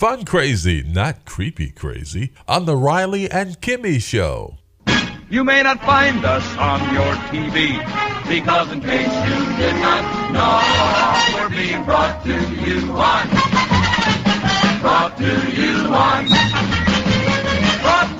Fun crazy, not creepy crazy, on The Riley and Kimmy Show. You may not find us on your TV because in case you did not know, we're being brought to you on, brought to you on, brought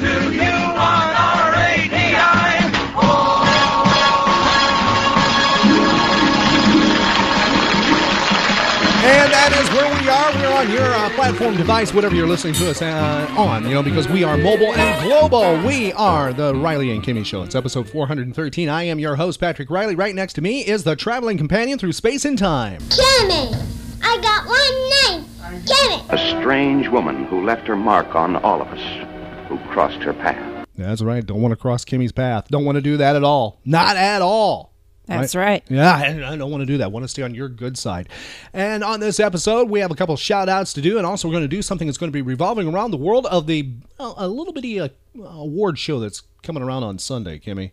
And that is where we are. We're on your uh, platform device, whatever you're listening to us uh, on, you know, because we are mobile and global. We are the Riley and Kimmy Show. It's episode 413. I am your host, Patrick Riley. Right next to me is the traveling companion through space and time. Kimmy, I got one name. Kimmy. A strange woman who left her mark on all of us who crossed her path. That's right. Don't want to cross Kimmy's path. Don't want to do that at all. Not at all. That's right. Yeah, I, I don't want to do that. I want to stay on your good side. And on this episode, we have a couple shout outs to do. And also, we're going to do something that's going to be revolving around the world of the uh, a little bitty uh, award show that's coming around on Sunday, Kimmy.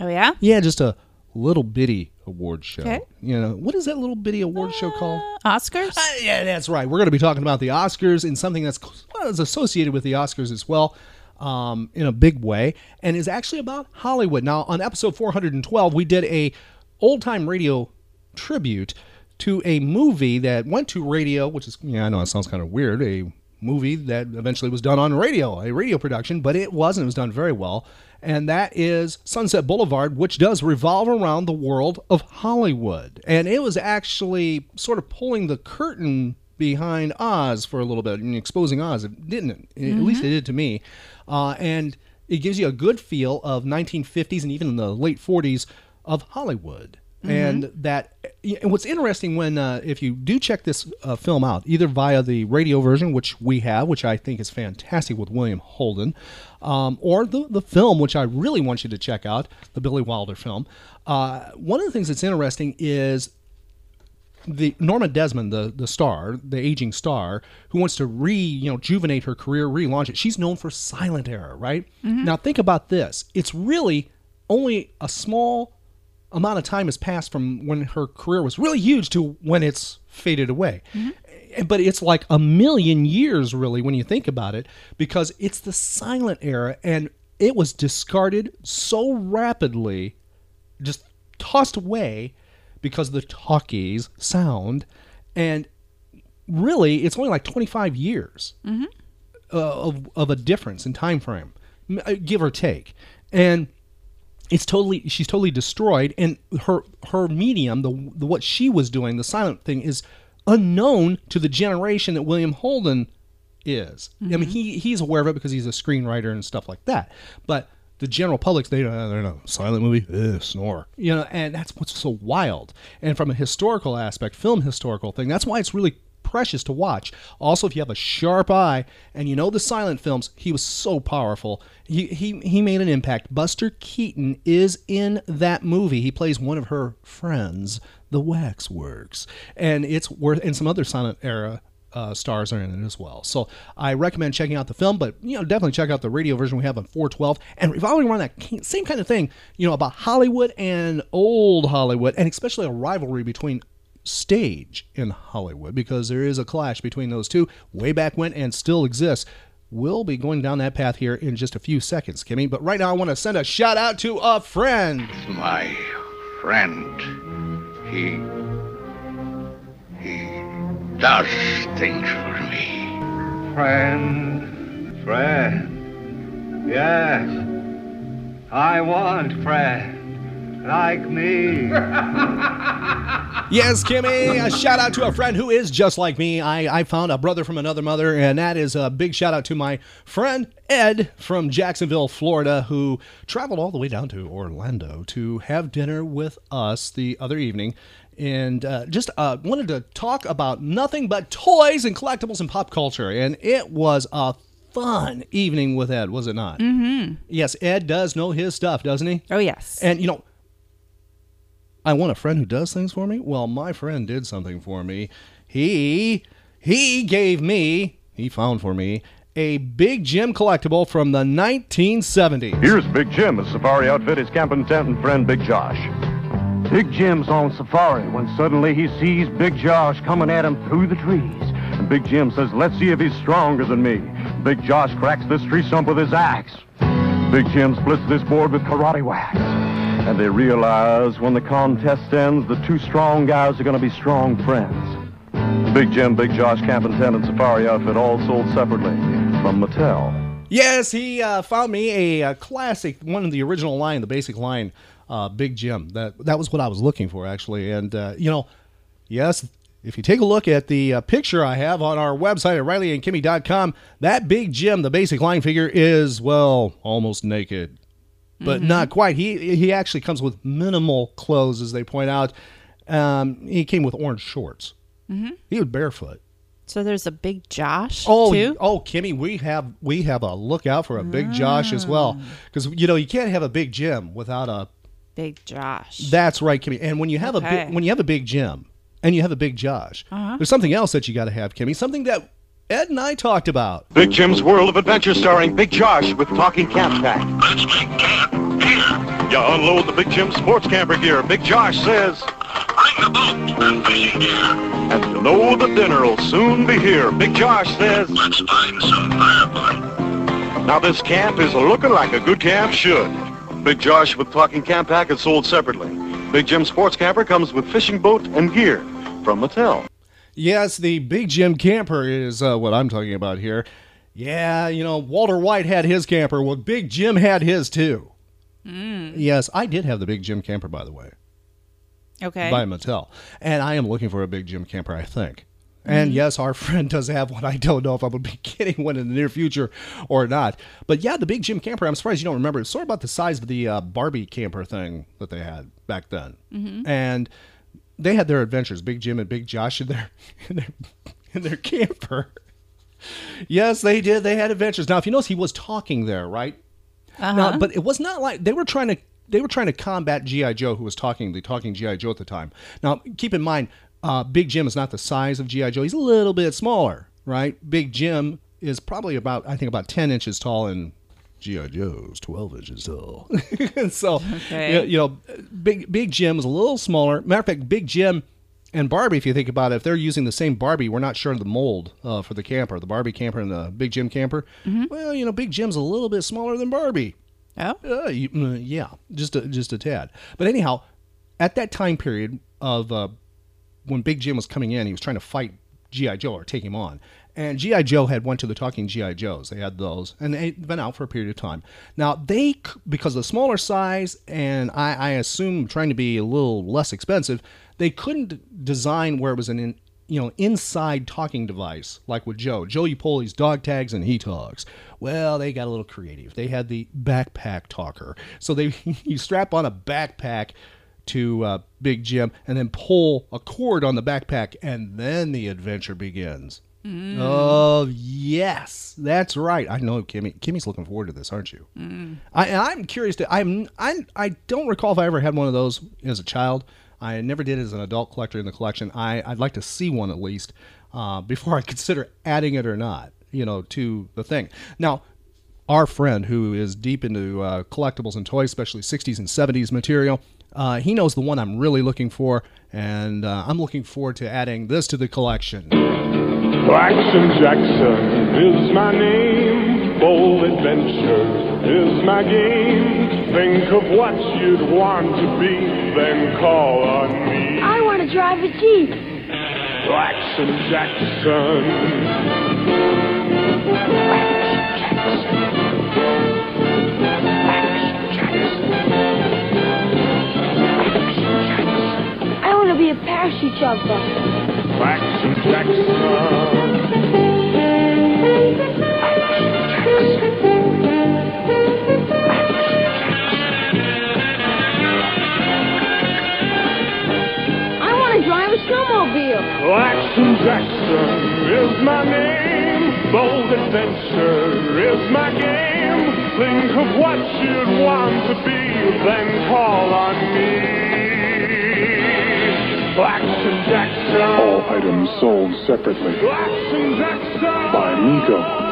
Oh yeah. Yeah, just a little bitty award show. Okay. You know, what is that little bitty award show called? Oscars. Uh, yeah, that's right. We're going to be talking about the Oscars and something that's well, is associated with the Oscars as well. Um, in a big way, and is actually about Hollywood. Now, on episode 412, we did a old time radio tribute to a movie that went to radio, which is yeah, I know it sounds kind of weird. A movie that eventually was done on radio, a radio production, but it wasn't. It was done very well, and that is Sunset Boulevard, which does revolve around the world of Hollywood, and it was actually sort of pulling the curtain behind Oz for a little bit and exposing Oz, didn't it? At least it did to me, uh, and it gives you a good feel of 1950s and even the late 40s of Hollywood. And that, and what's interesting when, uh, if you do check this uh, film out, either via the radio version, which we have, which I think is fantastic with William Holden, um, or the, the film, which I really want you to check out, the Billy Wilder film. Uh, one of the things that's interesting is the Norma Desmond, the the star, the aging star, who wants to re you know rejuvenate her career, relaunch it. She's known for silent era, right? Now think about this. It's really only a small amount of time has passed from when her career was really huge to when it's faded away. Eh, But it's like a million years, really, when you think about it, because it's the silent era and it was discarded so rapidly just tossed away because of the talkies sound. And really it's only like 25 years uh, of, of a difference in time frame uh, give or take. And it's totally she's totally destroyed and her her medium the, the what she was doing the silent thing is unknown to the generation that william holden is. I mean he he's aware of it because he's a screenwriter and stuff like that. But the general public uh, they don't they don't know silent movie Ugh, snore you know and that's what's so wild and from a historical aspect film historical thing that's why it's really precious to watch. Also, if you have a sharp eye and you know the silent films, he was so powerful. He he he made an impact. Buster Keaton is in that movie. He plays one of her friends, the Waxworks, and it's worth. And some other silent era. Uh, stars are in it as well, so I recommend checking out the film. But you know, definitely check out the radio version we have on 412 and revolving around that same kind of thing. You know about Hollywood and old Hollywood, and especially a rivalry between stage in Hollywood because there is a clash between those two way back when and still exists. We'll be going down that path here in just a few seconds, Kimmy. But right now, I want to send a shout out to a friend. My friend. He. He does things for me. Friend, friend, yes. I want friend like me. Yes, Kimmy, a shout out to a friend who is just like me. I, I found a brother from another mother, and that is a big shout out to my friend Ed from Jacksonville, Florida, who traveled all the way down to Orlando to have dinner with us the other evening. And uh, just uh, wanted to talk about nothing but toys and collectibles and pop culture. And it was a fun evening with Ed, was it not? Mm-hmm. Yes, Ed does know his stuff, doesn't he? Oh yes. And you know, I want a friend who does things for me. Well, my friend did something for me. He he gave me, he found for me a big Jim collectible from the 1970s. Here's Big Jim, his safari outfit, his camping tent, and friend Big Josh. Big Jim's on safari when suddenly he sees Big Josh coming at him through the trees. And Big Jim says, let's see if he's stronger than me. Big Josh cracks this tree stump with his axe. Big Jim splits this board with karate whacks. And they realize when the contest ends, the two strong guys are going to be strong friends. Big Jim, Big Josh, Camp and Tent, and Safari Outfit all sold separately from Mattel. Yes, he uh, found me a, uh classic, one of the original line, the basic line, uh, Big Jim. That that was what I was looking for actually, and uh, you know, yes. If you take a look at the uh, picture I have on our website at RileyandKimmy.com, that Big Jim, the basic line figure, is well almost naked, but not quite. He he actually comes with minimal clothes, as they point out. Um, he came with orange shorts. Mm-hmm. He was barefoot. So there's a big Josh Oh, too. oh, Kimmy, we have we have a lookout for a big Josh as well, because you know you can't have a big Jim without a. Big Josh. That's right, Kimmy. And when you have a big, when you have a big Jim and you have a big Josh, uh-huh. there's something else that you got to have, Kimmy. Something that Ed and I talked about. Big Jim's World of Adventure starring Big Josh with talking camp pack. Let's make camp here. You unload the Big Jim sports camper gear. Big Josh says, Bring the boat and fishing gear. and you know the dinner will soon be here. Big Josh says, Let's find some firewood. now this camp is looking like a good camp should. Big Josh with talking camp pack is sold separately. Big Jim sports camper comes with fishing boat and gear from Mattel. Yes, the big Jim camper is uh, what I'm talking about here. Yeah, you know Walter White had his camper. Well, Big Jim had his too. Yes, I did have the Big Jim camper, by the way. okay. by Mattel. And I am looking for a big Jim camper, I think. And yes, our friend does have one. I don't know if I would be getting one in the near future or not. But yeah, the big Jim camper, I'm surprised you don't remember. It's sort of about the size of the uh, Barbie camper thing that they had back then. And they had their adventures, Big Jim and Big Josh in their, in their, in their camper. Yes, they did. They had adventures. Now, if you notice, he was talking there, right? Uh Now, but it was not like they were trying to they were trying to combat GI Joe, who was talking the talking GI Joe at the time. Now, keep in mind, uh, Big Jim is not the size of GI Joe; he's a little bit smaller, right? Big Jim is probably about I think about ten inches tall, and GI Joe's twelve inches tall. so, Okay. you, you know, Big Big Jim is a little smaller. Matter of fact, Big Jim. And Barbie, if you think about it, if they're using the same Barbie, we're not sure of the mold uh, for the camper, the Barbie camper and the Big Jim camper. Well, you know, Big Jim's a little bit smaller than Barbie. oh. Uh, you, uh, yeah, just a, just a tad. But anyhow, at that time period of uh, when Big Jim was coming in, he was trying to fight GI Joe or take him on. And GI Joe had went to the Talking GI Joes. They had those, and they'd been out for a period of time. Now they, because of the smaller size, and I, I assume trying to be a little less expensive, they couldn't design where it was an in, you know inside talking device like with Joe. Joe, you pull these dog tags and he talks. Well, they got a little creative. They had the backpack talker, so they you strap on a backpack to uh, Big Jim and then pull a cord on the backpack, and then the adventure begins. Oh yes, that's right. I know Kimmy. Kimmy's looking forward to this, aren't you? I, I'm curious to. I'm. I. I don't recall if I ever had one of those as a child. I never did as an adult collector in the collection. I. I'd like to see one at least uh, before I consider adding it or not. You know, to the thing. Now, our friend who is deep into uh, collectibles and toys, especially 60s and 70s material, uh, he knows the one I'm really looking for, and uh, I'm looking forward to adding this to the collection. Action Jackson is my name. Bold adventure is my game. Think of what you'd want to be, then call on me. I want to drive a Jeep. Action Jackson. I want be a parachute jumper. Action Jackson. I want to drive a snowmobile. Action Jackson is my name. Bold adventure is my game. Think of what you'd want to be, then call on me. Action Jackson. All items sold separately Action Jackson. by Mego.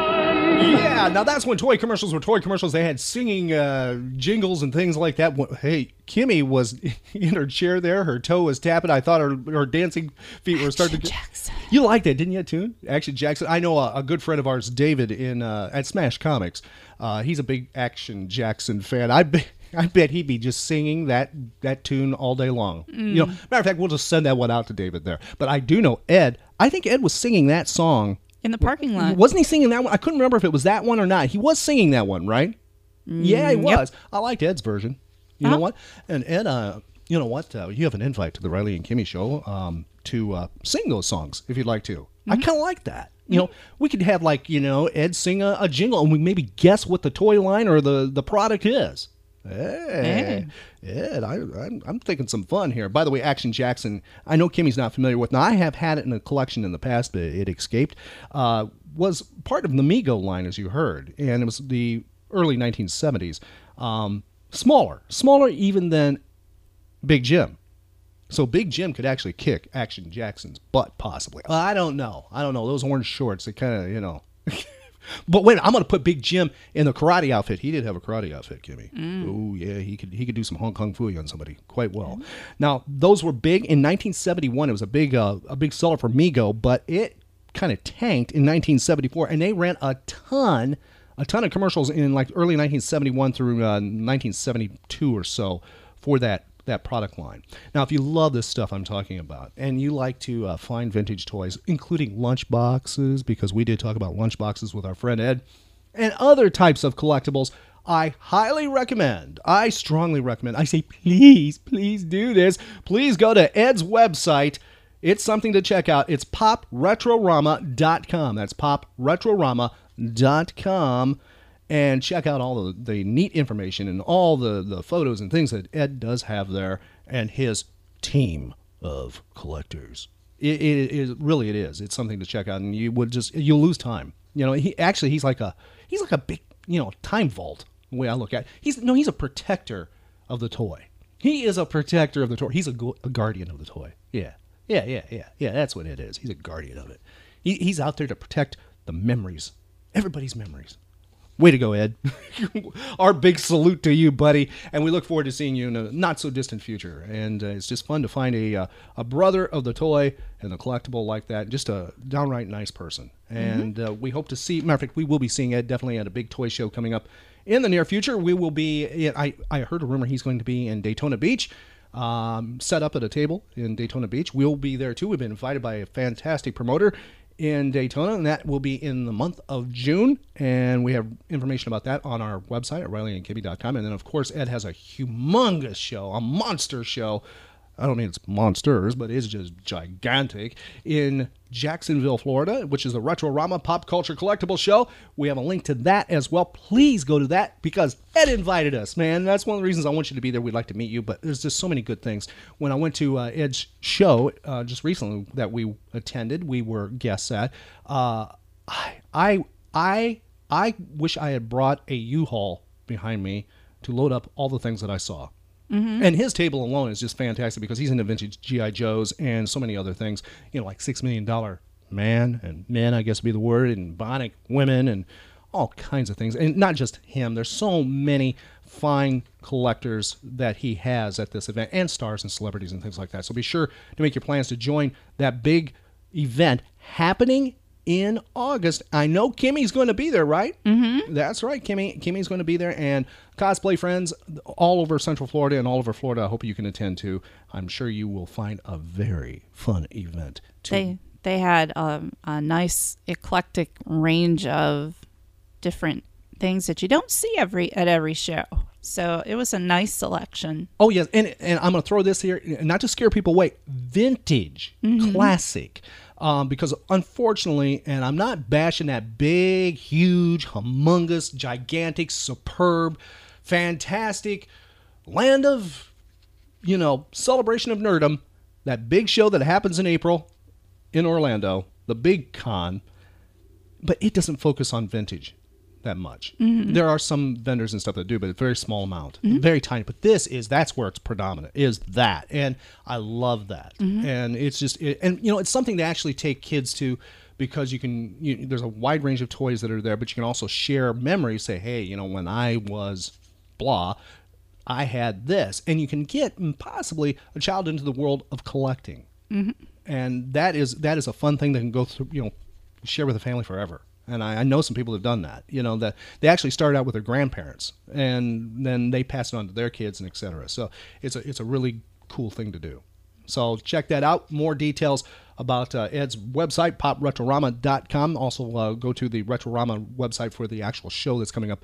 Yeah, now that's when toy commercials were toy commercials. They had singing uh, jingles and things like that. Hey, Kimmy was in her chair there. Her toe was tapping. I thought her, her dancing feet were starting to. Jackson. You liked that, didn't you, tune? Action Jackson. I know a, a good friend of ours, David, in uh, at Smash Comics. Uh, he's a big Action Jackson fan. I bet. I bet he'd be just singing that that tune all day long. You know, matter of fact, we'll just send that one out to David there. But I do know Ed. I think Ed was singing that song. In the parking lot. Wasn't he singing that one? I couldn't remember if it was that one or not. He was singing that one, right? yeah, he Mm, yep. was. I liked Ed's version. You Uh-huh. know what? And Ed, uh, you know what? Uh, you have an invite to the Riley and Kimmy show um, to uh, sing those songs if you'd like to. I Mm-hmm. kind of like that. You know, we could have like you know Ed sing a, a jingle and we maybe guess what the toy line or the the product is. Hey, Ed, I, I'm, I'm thinking some fun here. By the way, Action Jackson, I know Kimmy's not familiar with. Now, I have had it in a collection in the past, but it escaped. Uh, was part of the Mego line, as you heard, and it was the early 1970s. Um, smaller, smaller even than Big Jim. So Big Jim could actually kick Action Jackson's butt, possibly. Well, I don't know. I don't know. Those orange shorts, they kind of, you know. but wait, I'm going to put Big Jim in the karate outfit. He did have a karate outfit, Kimmy. Oh yeah, he could he could do some Hong Kong Phooey on somebody quite well. Now those were big in 1971. It was a big uh, a big seller for Mego, but it kind of tanked in 1974, and they ran a ton a ton of commercials in like early 1971 through uh, 1972 or so for that that product line. Now, if you love this stuff I'm talking about, and you like to uh, find vintage toys, including lunch boxes, because we did talk about lunch boxes with our friend Ed, and other types of collectibles, I highly recommend, I strongly recommend, I say please, please do this. Please go to Ed's website. It's something to check out. It's popretrorama.com. That's popretrorama.com. And check out all the, the neat information and all the, the photos and things that Ed does have there and his team of collectors. It, it, it really it is. It's something to check out, and you would just you'll lose time. You know, he actually he's like a he's like a big you know time vault. The way I look at it. he's no he's a protector of the toy. He is a protector of the toy. He's a, a guardian of the toy. Yeah, yeah, yeah, yeah, yeah. That's what it is. He's a guardian of it. He, he's out there to protect the memories, everybody's memories. Way to go, Ed. Our big salute to you, buddy. And we look forward to seeing you in a not so distant future. And uh, it's just fun to find a, uh, a brother of the toy and the collectible like that. Just a downright nice person. And uh, we hope to see, matter of fact, we will be seeing Ed definitely at a big toy show coming up in the near future. We will be, I, I heard a rumor he's going to be in Daytona Beach. Um, set up at a table in Daytona Beach. We'll be there too. We've been invited by a fantastic promoter in Daytona, and that will be in the month of June. And we have information about that on our website at RileyandKimmy.com. And then, of course, Ed has a humongous show, a monster show. I don't mean it's monsters, but it's just gigantic in Jacksonville, Florida, which is the Retrorama Pop Culture Collectible Show. We have a link to that as well. Please go to that because Ed invited us, man. That's one of the reasons I want you to be there. We'd like to meet you, but there's just so many good things. When I went to uh, Ed's show uh, just recently that we attended, we were guests at. Uh, I, I, I, I wish I had brought a U-Haul behind me to load up all the things that I saw. Mm-hmm. And his table alone is just fantastic because he's into vintage GI Joes and so many other things. You know, like six million dollar man and men, I guess would be the word, and bionic women and all kinds of things. And not just him. There's so many fine collectors that he has at this event, and stars and celebrities and things like that. So be sure to make your plans to join that big event happening in August. I know Kimmy's going to be there, right? Mm-hmm. That's right, Kimmy. Kimmy's going to be there, and cosplay friends all over Central Florida and all over Florida. I hope you can attend too. I'm sure you will find a very fun event. To They they had um, a nice eclectic range of different things that you don't see every at every show. So it was a nice selection. Oh yes, and and I'm going to throw this here, not to scare people away. Vintage, classic, um, because unfortunately, and I'm not bashing that big, huge, humongous, gigantic, superb, fantastic land of, you know, celebration of nerdom. That big show that happens in April in Orlando, the big con, but it doesn't focus on vintage that much. Mm-hmm. There are some vendors and stuff that do, but a very small amount, mm-hmm. very tiny. But this is that's where it's predominant is that, and I love that. Mm-hmm. And it's just it, and you know it's something to actually take kids to because you can you, there's a wide range of toys that are there, but you can also share memories. Say, hey, you know when I was blah. I had this, and you can get possibly a child into the world of collecting and that is that is a fun thing that can go through. You know, share with the family forever. And I, I know some people have done that. You know that they actually started out with their grandparents, and then they pass it on to their kids and et cetera. So it's a it's a really cool thing to do. So check that out. More details about uh, Ed's website, popretrorama.com. Also, uh, go to the Retrorama website for the actual show that's coming up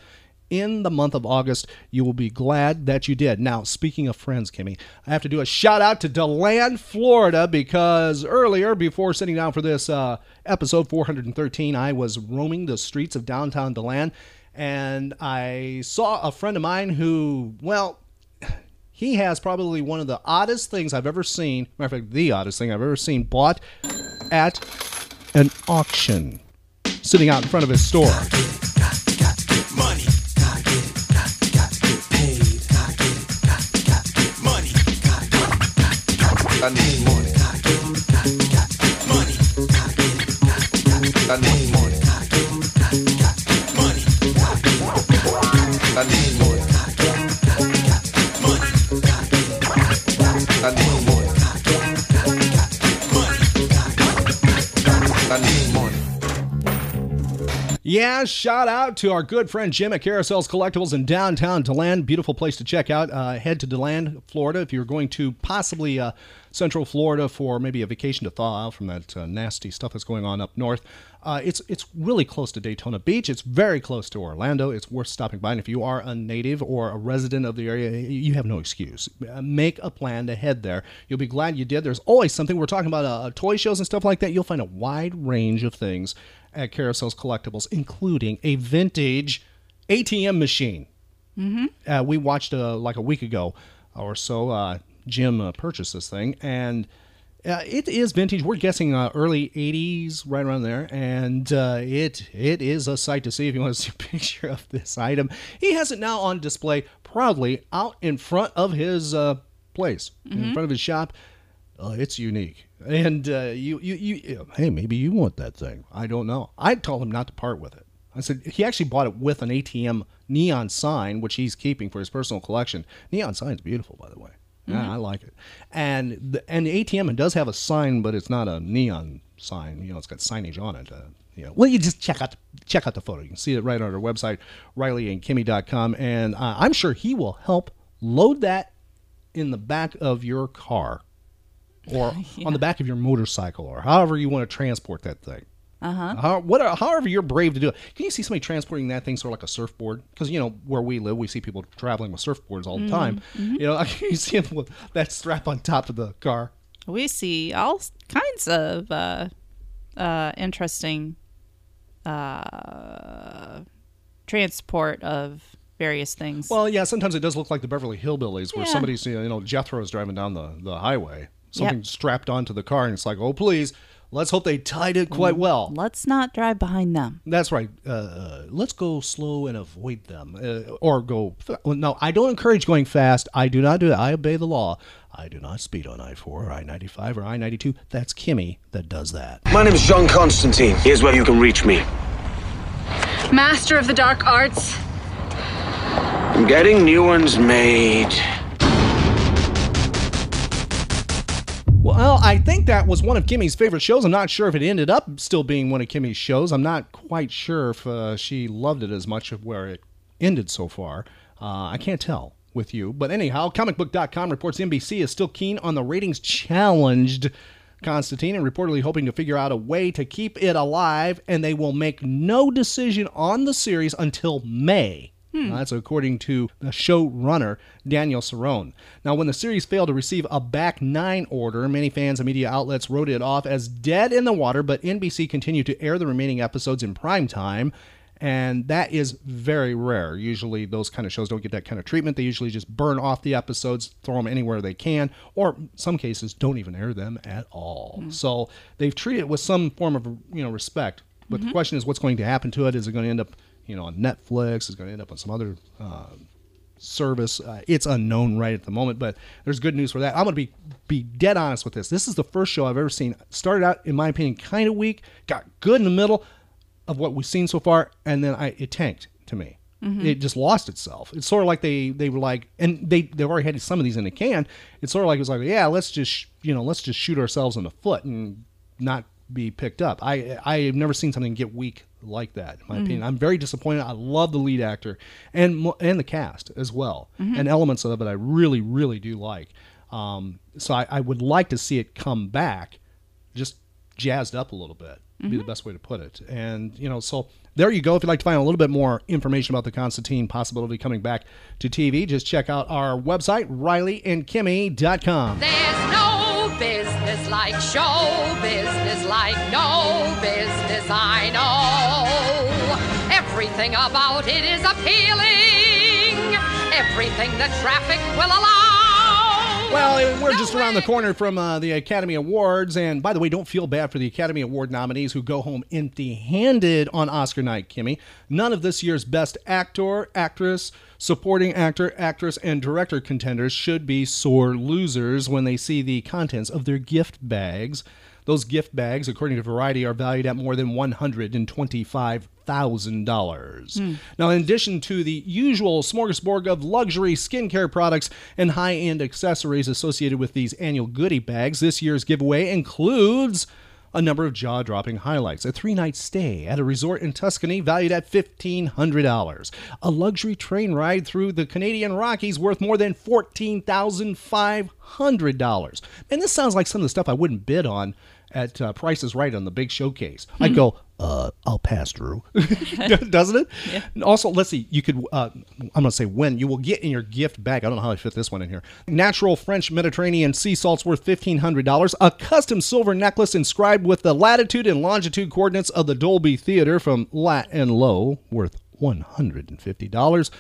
in the month of August. You will be glad that you did. Now, speaking of friends, Kimmy, I have to do a shout out to DeLand, Florida, because earlier, before sitting down for this uh, episode 413, I was roaming the streets of downtown DeLand and I saw a friend of mine who, well, he has probably one of the oddest things I've ever seen. Matter of fact, the oddest thing I've ever seen bought at an auction, sitting out in front of his store. Yeah, shout out to our good friend Jim at Carasells Collectibles in downtown DeLand. Beautiful place to check out. Uh, head to DeLand, Florida, if you're going to possibly uh, Central Florida for maybe a vacation to thaw out from that uh, nasty stuff that's going on up north. Uh, it's it's really close to Daytona Beach. It's very close to Orlando. It's worth stopping by. And if you are a native or a resident of the area, you have no excuse. Uh, Make a plan to head there. You'll be glad you did. There's always something. We're talking about uh, toy shows and stuff like that. You'll find a wide range of things at Carasells Collectibles, including a vintage ATM machine. Mm-hmm. Uh, we watched uh, like a week ago or so. Uh, Jim uh, purchased this thing, and uh, it is vintage. We're guessing uh, early '80s, right around there, and uh, it it is a sight to see. If you want to see a picture of this item, he has it now on display proudly out in front of his uh, place, in Mhm. front of his shop. Uh, it's unique, and uh, you, you you hey, maybe you want that thing. I don't know. I told him not to part with it. I said he actually bought it with an ATM neon sign, which he's keeping for his personal collection. Neon sign's beautiful, by the way. Yeah, Mhm. I like it. And the, and the ATM it does have a sign, but it's not a neon sign. You know, it's got signage on it. Uh, you know, well, you just check out check out the photo. You can see it right on our website, RileyandKimmy.com, and uh, I'm sure he will help load that in the back of your car, or on the back of your motorcycle, or however you want to transport that thing. Uh huh. How, what, however you're brave to do it. Can you see somebody transporting that thing sort of like a surfboard? Because you know where we live, we see people traveling with surfboards all the Mhm, time. mhm. You know, you see them with that strap on top of the car. We see all kinds of uh, uh, interesting uh, transport of various things. Well, yeah, sometimes it does look like the Beverly Hillbillies, where Yeah. somebody's you know Jethro's driving down the the highway, something strapped onto the car, and it's like, oh please, let's hope they tied it quite well. Let's not drive behind them. That's right. Uh, Uh, let's go slow and avoid them, uh, or go. fa- well, no, I don't encourage going fast. I do not do that. I obey the law. I do not speed on I four, I ninety five, or I ninety two. That's Kimmy that does that. My name is John Constantine. Here's where you can reach me. Master of the dark arts. I'm getting new ones made. Well, I think that was one of Kimmy's favorite shows. I'm not sure if it ended up still being one of Kimmy's shows. I'm not quite sure if uh, she loved it as much of where it ended so far. Uh, I can't tell with you. But anyhow, comicbook.com reports NBC is still keen on the ratings challenged Constantine and reportedly hoping to figure out a way to keep it alive, and they will make no decision on the series until May. Hmm. Uh, that's according to the showrunner, Daniel Cerone. Now, when the series failed to receive a back nine order, many fans and media outlets wrote it off as dead in the water, but NBC continued to air the remaining episodes in prime time. And that is very rare. Usually, those kind of shows don't get that kind of treatment. They usually just burn off the episodes, throw them anywhere they can, or in some cases, don't even air them at all. So they've treated it with some form of you know respect. But the Mhm. question is, what's going to happen to it? Is it going to end up, you know, on Netflix? Is going to end up on some other uh, service? Uh, it's unknown right at the moment. But there's good news for that. I'm going to be be dead honest with this. This is the first show I've ever seen. Started out, in my opinion, kind of weak. Got good in the middle of what we've seen so far, and then I it tanked to me. Mhm. It just lost itself. It's sort of like they they were like, and they they've already had some of these in the can. It's sort of like it was like, yeah, let's just you know let's just shoot ourselves in the foot and not be picked up. I I have never seen something get weak like that. In my Mhm. opinion, I'm very disappointed. I love the lead actor and mo- and the cast as well, Mhm. and elements of it I really really do like. Um, so I, I would like to see it come back, just jazzed up a little bit. Would Be the Mhm. best way to put it. And you know, so there you go. If you'd like to find a little bit more information about the Constantine possibility coming back to TV, just check out our website, RileyandKimmy.com. There's no business like show business, like no business I know. Everything about it is appealing. Everything the traffic will allow. Well, we're just around the corner from uh, the Academy Awards. And by the way, don't feel bad for the Academy Award nominees who go home empty handed on Oscar night, Kimmy. None of this year's Best Actor, Actress, Supporting Actor, Actress, and Director contenders should be sore losers when they see the contents of their gift bags. Those gift bags, according to Variety, are valued at more than $125,000. Hmm. Now, in addition to the usual smorgasbord of luxury skincare products and high end accessories associated with these annual goodie bags, this year's giveaway includes a number of jaw dropping highlights. A three night stay at a resort in Tuscany valued at $1,500. A luxury train ride through the Canadian Rockies worth more than $14,500. And this sounds like some of the stuff I wouldn't bid on at uh, Price Is Right on the big showcase. I'd go, uh, I'll pass through. Doesn't it? Yeah. And Also, let's see. You could. Uh, I'm going to say when you will get in your gift bag. I don't know how I fit this one in here. Natural French Mediterranean sea salts worth fifteen hundred dollars. A custom silver necklace inscribed with the latitude and longitude coordinates of the Dolby Theater from Lat and Low worth one hundred and fifty dollars.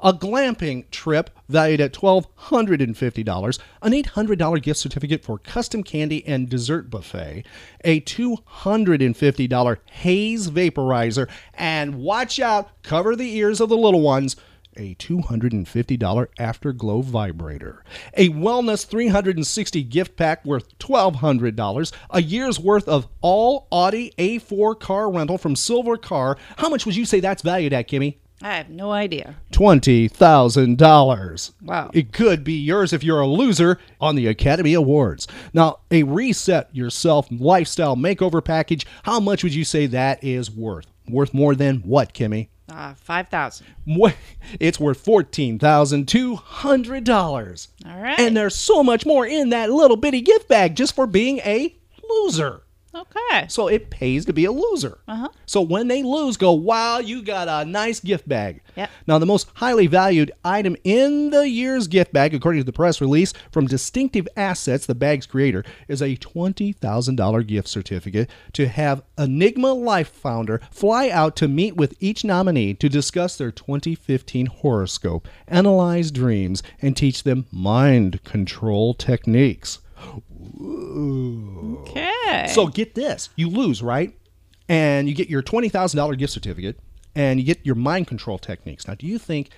A glamping trip valued at $1,250, an $800 gift certificate for custom candy and dessert buffet, a $250 haze vaporizer, and watch out, cover the ears of the little ones, a $250 afterglow vibrator, a wellness 360 gift pack worth $1200, a year's worth of all Audi A4 car rental from Silvercar. How much would you say that's valued at, Kimmy? I have no idea. twenty thousand dollars. Wow. It could be yours if you're a loser on the Academy Awards. Now, a reset yourself lifestyle makeover package. How much would you say that is worth? Worth more than what, Kimmy? Uh, five thousand. It's worth fourteen thousand two hundred dollars. All right. And there's so much more in that little bitty gift bag just for being a loser. Okay. So it pays to be a loser. Uh-huh. So when they lose, go, wow, you got a nice gift bag. Yep. Now, the most highly valued item in the year's gift bag, according to the press release from Distinctive Assets, the bag's creator, is a $20,000 gift certificate to have Enigma Life founder fly out to meet with each nominee to discuss their 2015 horoscope, analyze dreams, and teach them mind control techniques. Okay. So get this: you lose, right? And you get your twenty thousand dollar gift certificate, and you get your mind control techniques. Now, do you think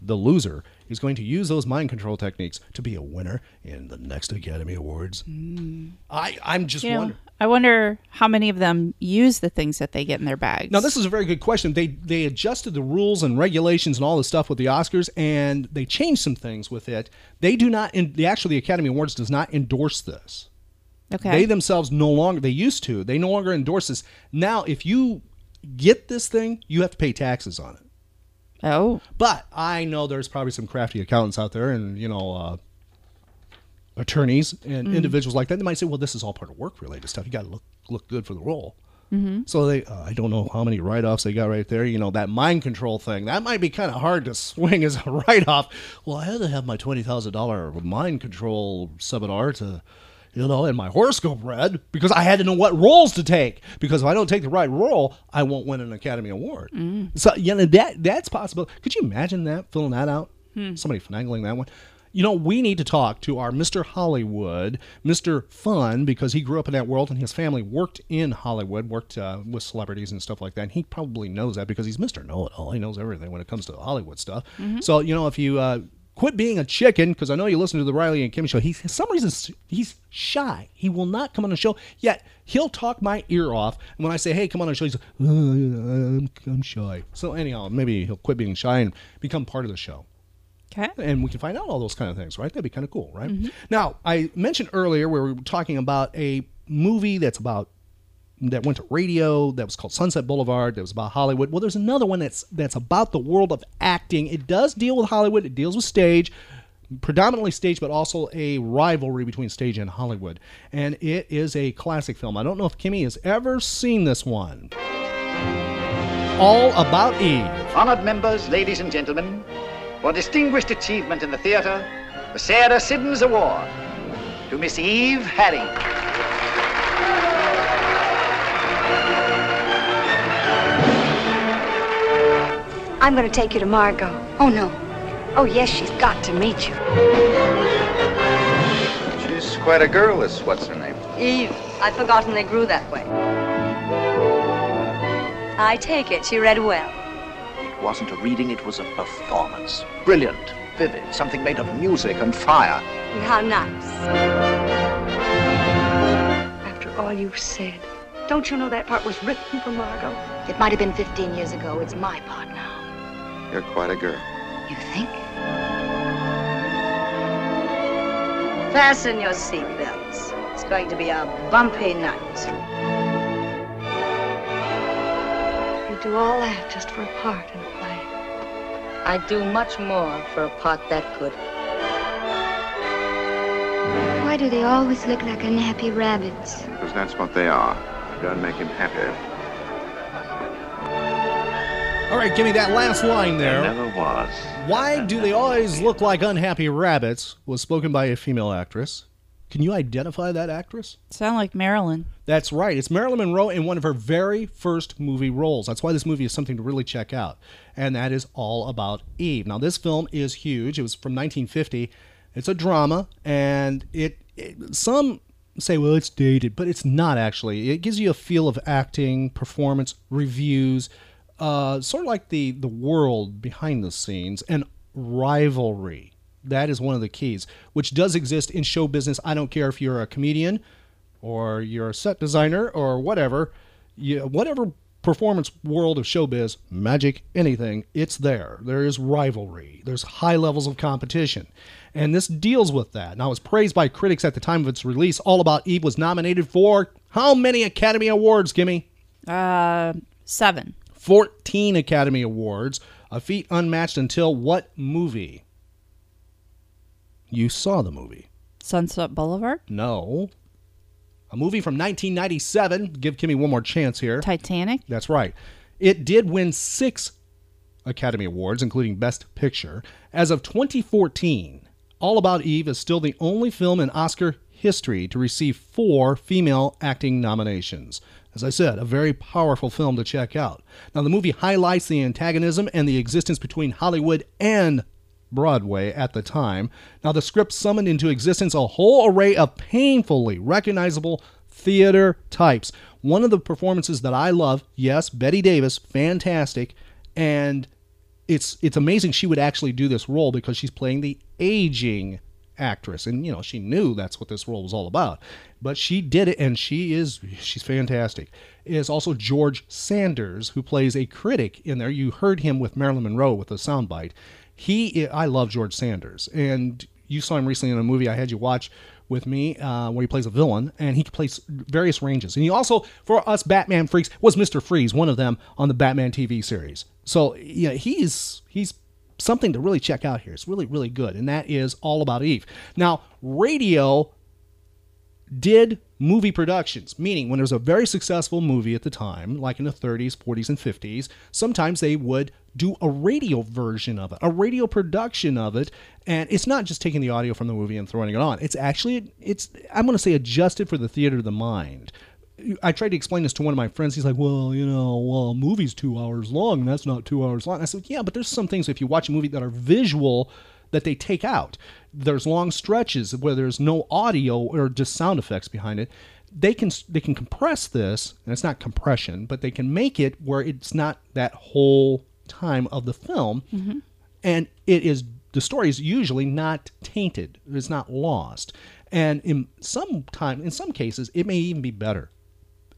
the loser is going to use those mind control techniques to be a winner in the next Academy Awards? Mm. I I'm just You know, wondering. I wonder how many of them use the things that they get in their bags. Now, this is a very good question. They they adjusted the rules and regulations and all this stuff with the Oscars, and they changed some things with it. They do not. In, the actually, the Academy Awards does not endorse this. Okay. They themselves no longer. They used to. They no longer endorse this. Now, if you get this thing, you have to pay taxes on it. Oh. But I know there's probably some crafty accountants out there, and you know. Uh, attorneys and Mm. individuals like that they might say well this is all part of work related stuff you got to look look good for the role Mhm. so they, uh, I don't know how many write-offs they got right there. You know that mind control thing that might be kind of hard to swing as a write-off. Well, I had to have my twenty thousand dollar mind control seminar to, you know, and my horoscope read because I had to know what roles to take. Because if I don't take the right role, I won't win an Academy Award. Mm. So you know that that's possible. Could you imagine that filling that out? Hmm. Somebody finagling that one. You know, we need to talk to our Mr. Hollywood, Mr. Fun, because he grew up in that world and his family worked in Hollywood, worked uh, with celebrities and stuff like that. And he probably knows that because he's Mr. Know It All. He knows everything when it comes to Hollywood stuff. Mhm. So, you know, if you uh, quit being a chicken because I know you listen to the Riley and Kim show. he's, for some reason, he's shy. He will not come on the show. Yet he'll talk my ear off. And when I say, "Hey, come on the show," he's like, "Uh, I'm, "I'm shy." So anyhow, maybe he'll quit being shy and become part of the show. Okay. And we can find out all those kind of things, right? That'd be kind of cool, right? Mm-hmm. Now, I mentioned earlier where we were talking about a movie that's about that went to radio that was called Sunset Boulevard that was about Hollywood. Well, there's another one that's that's about the world of acting. It does deal with Hollywood. It deals with stage, predominantly stage, but also a rivalry between stage and Hollywood. And it is a classic film. I don't know if Kimmy has ever seen this one. All About Eve. Honored members, ladies and gentlemen, for distinguished achievement in the theater, the Sarah Siddons Award to Miss Eve Harrington. I'm going to take you to Margo. Oh, no. Oh, yes, she's got to meet you. She's quite a girl, this what's her name? Eve, I'd forgotten they grew that way. I take it she read well. It wasn't a reading, it was a performance. Brilliant, vivid, something made of music and fire. How nice. After all you've said, don't you know that part was written for Margo? It might have been 15 years ago. It's my part now. You're quite a girl. You think? Fasten your seatbelts. It's going to be a bumpy night. You do all that just for a part in a play. I'd do much more for a part that good. Why do they always look like unhappy rabbits? Because that's what they are. Don't make him happy. All right, give me that last line there. Never was. Why do they always look like unhappy rabbits? Was spoken by a female actress. Can you identify that actress? Sound like Marilyn. That's right. It's Marilyn Monroe in one of her very first movie roles. That's why this movie is something to really check out. And that is all about Eve. Now, this film is huge. It was from 1950. It's a drama, and it, it some say, well, it's dated, but it's not actually. It gives you a feel of acting, performance, reviews, uh, sort of like the the world behind the scenes, and rivalry. That is one of the keys, which does exist in show business. I don't care if you're a comedian or you're a set designer or whatever, you, whatever performance world of showbiz, magic, anything, it's there. There is rivalry. There's high levels of competition. And this deals with that. Now, it was praised by critics at the time of its release. All About Eve was nominated for how many Academy Awards, Kimmy? Uh, seven. 14 Academy Awards, a feat unmatched until what movie? You saw the movie. Sunset Boulevard. No. A movie from 1997. Give Kimmy one more chance here. Titanic. That's right. It did win six Academy Awards, including Best Picture. As of 2014, All About Eve is still the only film in Oscar history to receive four female acting nominations. As I said, a very powerful film to check out. Now, the movie highlights the antagonism and the existence between Hollywood and Broadway at the time. Now, the script summoned into existence a whole array of painfully recognizable theater types. One of the performances that I love, yes, Bette Davis, fantastic, and it's it's amazing she would actually do this role because she's playing the aging actress. And you know she knew that's what this role was all about. But she did it and she is she's fantastic. Is also george sanders who plays a critic in there. You heard him with marilyn monroe with a soundbite he i love george sanders and you saw him recently in a movie i had you watch with me uh, where he plays a villain and he plays various ranges and he also for us batman freaks was mr freeze one of them on the batman tv series so yeah he's he's something to really check out here. It's really, really good. And that is all about Eve. Now, radio did movie productions, meaning when there was a very successful movie at the time, like in the 30s, 40s, and 50s, sometimes they would do a radio version of it, a radio production of it. And it's not just taking the audio from the movie and throwing it on. It's actually, it's, I'm going to say adjusted for the theater of the mind. I tried to explain this to one of my friends. He's like, "Well, you know, well, a movie's two hours long. And that's not two hours long." I said, "Yeah, but there's some things if you watch a movie that are visual that they take out. There's long stretches where there's no audio or just sound effects behind it. They can they can compress this, and it's not compression, but they can make it where it's not that whole time of the film, Mhm. and it is the story is usually not tainted. It's not lost. And in some time, in some cases, it may even be better.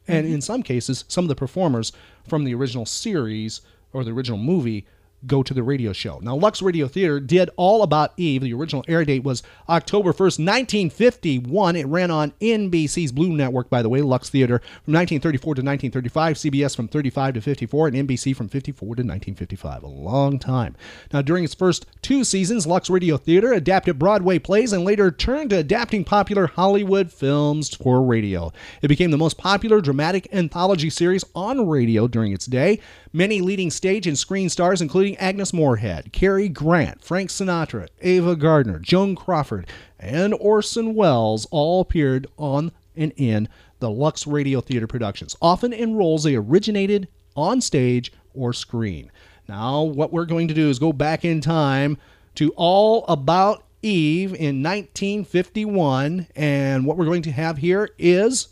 And in some cases, some of the performers from the original series or the original movie go to the radio show. Now, Lux Radio Theater did All About Eve. The original air date was October 1st, 1951. It ran on NBC's Blue Network, by the way, Lux Theater from 1934 to 1935, CBS from 35 to 54, and NBC from 54 to 1955. A long time. Now, during its first two seasons, Lux Radio Theater adapted Broadway plays and later turned to adapting popular Hollywood films for radio. It became the most popular dramatic anthology series on radio during its day. Many leading stage and screen stars, including Agnes Moorehead, Cary Grant, Frank Sinatra, Ava Gardner, Joan Crawford, and Orson Welles, all appeared on and in the Lux Radio Theater productions, often in roles they originated on stage or screen. Now, what we're going to do is go back in time to All About Eve in 1951, and what we're going to have here is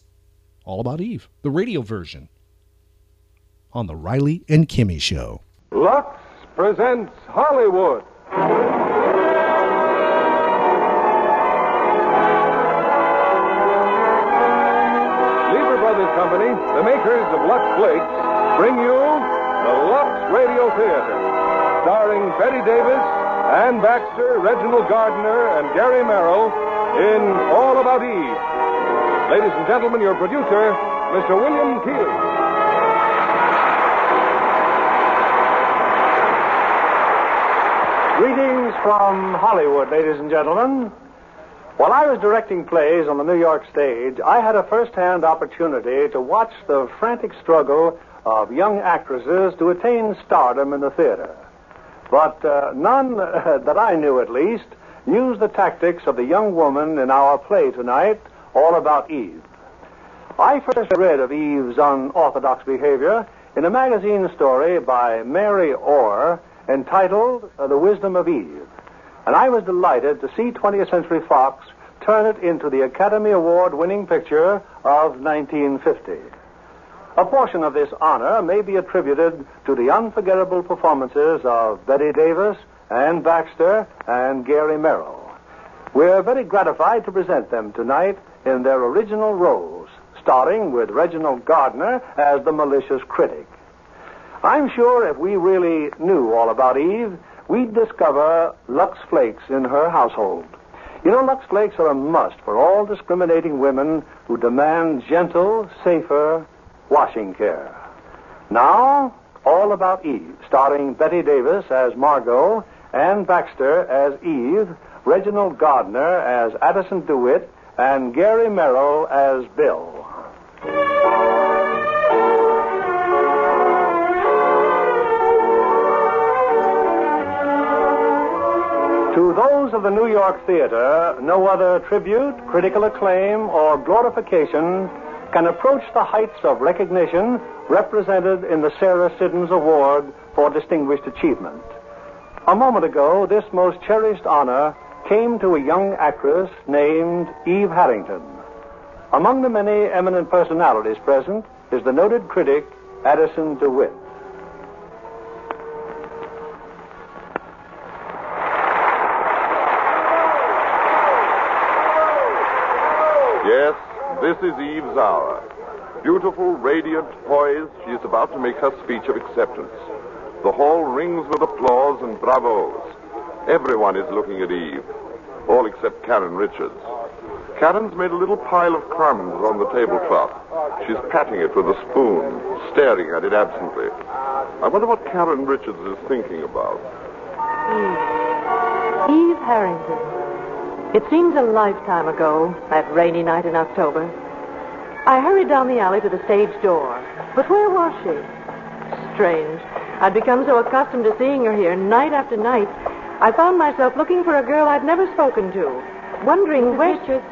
All About Eve, the radio version on the Riley and Kimmy Show. Lux presents Hollywood. Lever Brothers Company, the makers of Lux Flakes, bring you the Lux Radio Theater, starring Bette Davis, Anne Baxter, Reginald Gardiner, and Gary Merrill in All About Eve. Ladies and gentlemen, your producer, Mr. William Keighley. Greetings from Hollywood, ladies and gentlemen. While I was directing plays on the New York stage, I had a first-hand opportunity to watch the frantic struggle of young actresses to attain stardom in the theater. But uh, none that I knew, at least, used the tactics of the young woman in our play tonight, All About Eve. I first read of Eve's unorthodox behavior in a magazine story by Mary Orr entitled uh, The Wisdom of Eve. And I was delighted to see 20th Century Fox turn it into the Academy Award winning picture of 1950. A portion of this honor may be attributed to the unforgettable performances of Bette Davis, Anne Baxter, and Gary Merrill. We're very gratified to present them tonight in their original roles, starting with Reginald Gardiner as the malicious critic. I'm sure if we really knew all about Eve, we'd discover Lux Flakes in her household. You know, Lux Flakes are a must for all discriminating women who demand gentle, safer washing care. Now, All About Eve, starring Bette Davis as Margo, Anne Baxter as Eve, Reginald Gardiner as Addison DeWitt, and Gary Merrill as Bill. To those of the New York theater, no other tribute, critical acclaim, or glorification can approach the heights of recognition represented in the Sarah Siddons Award for Distinguished Achievement. A moment ago, this most cherished honor came to a young actress named Eve Harrington. Among the many eminent personalities present is the noted critic Addison DeWitt. Is Eve's hour. Beautiful, radiant, poised, she is about to make her speech of acceptance. The hall rings with applause and bravos. Everyone is looking at Eve, all except Karen Richards. Karen's made a little pile of crumbs on the tablecloth. She's patting it with a spoon, staring at it absently. I wonder what Karen Richards is thinking about. Eve Harrington. It seems a lifetime ago, that rainy night in October. I hurried down the alley to the stage door. But where was she? Strange. I'd become so accustomed to seeing her here night after night, I found myself looking for a girl I'd never spoken to, wondering where. Richards.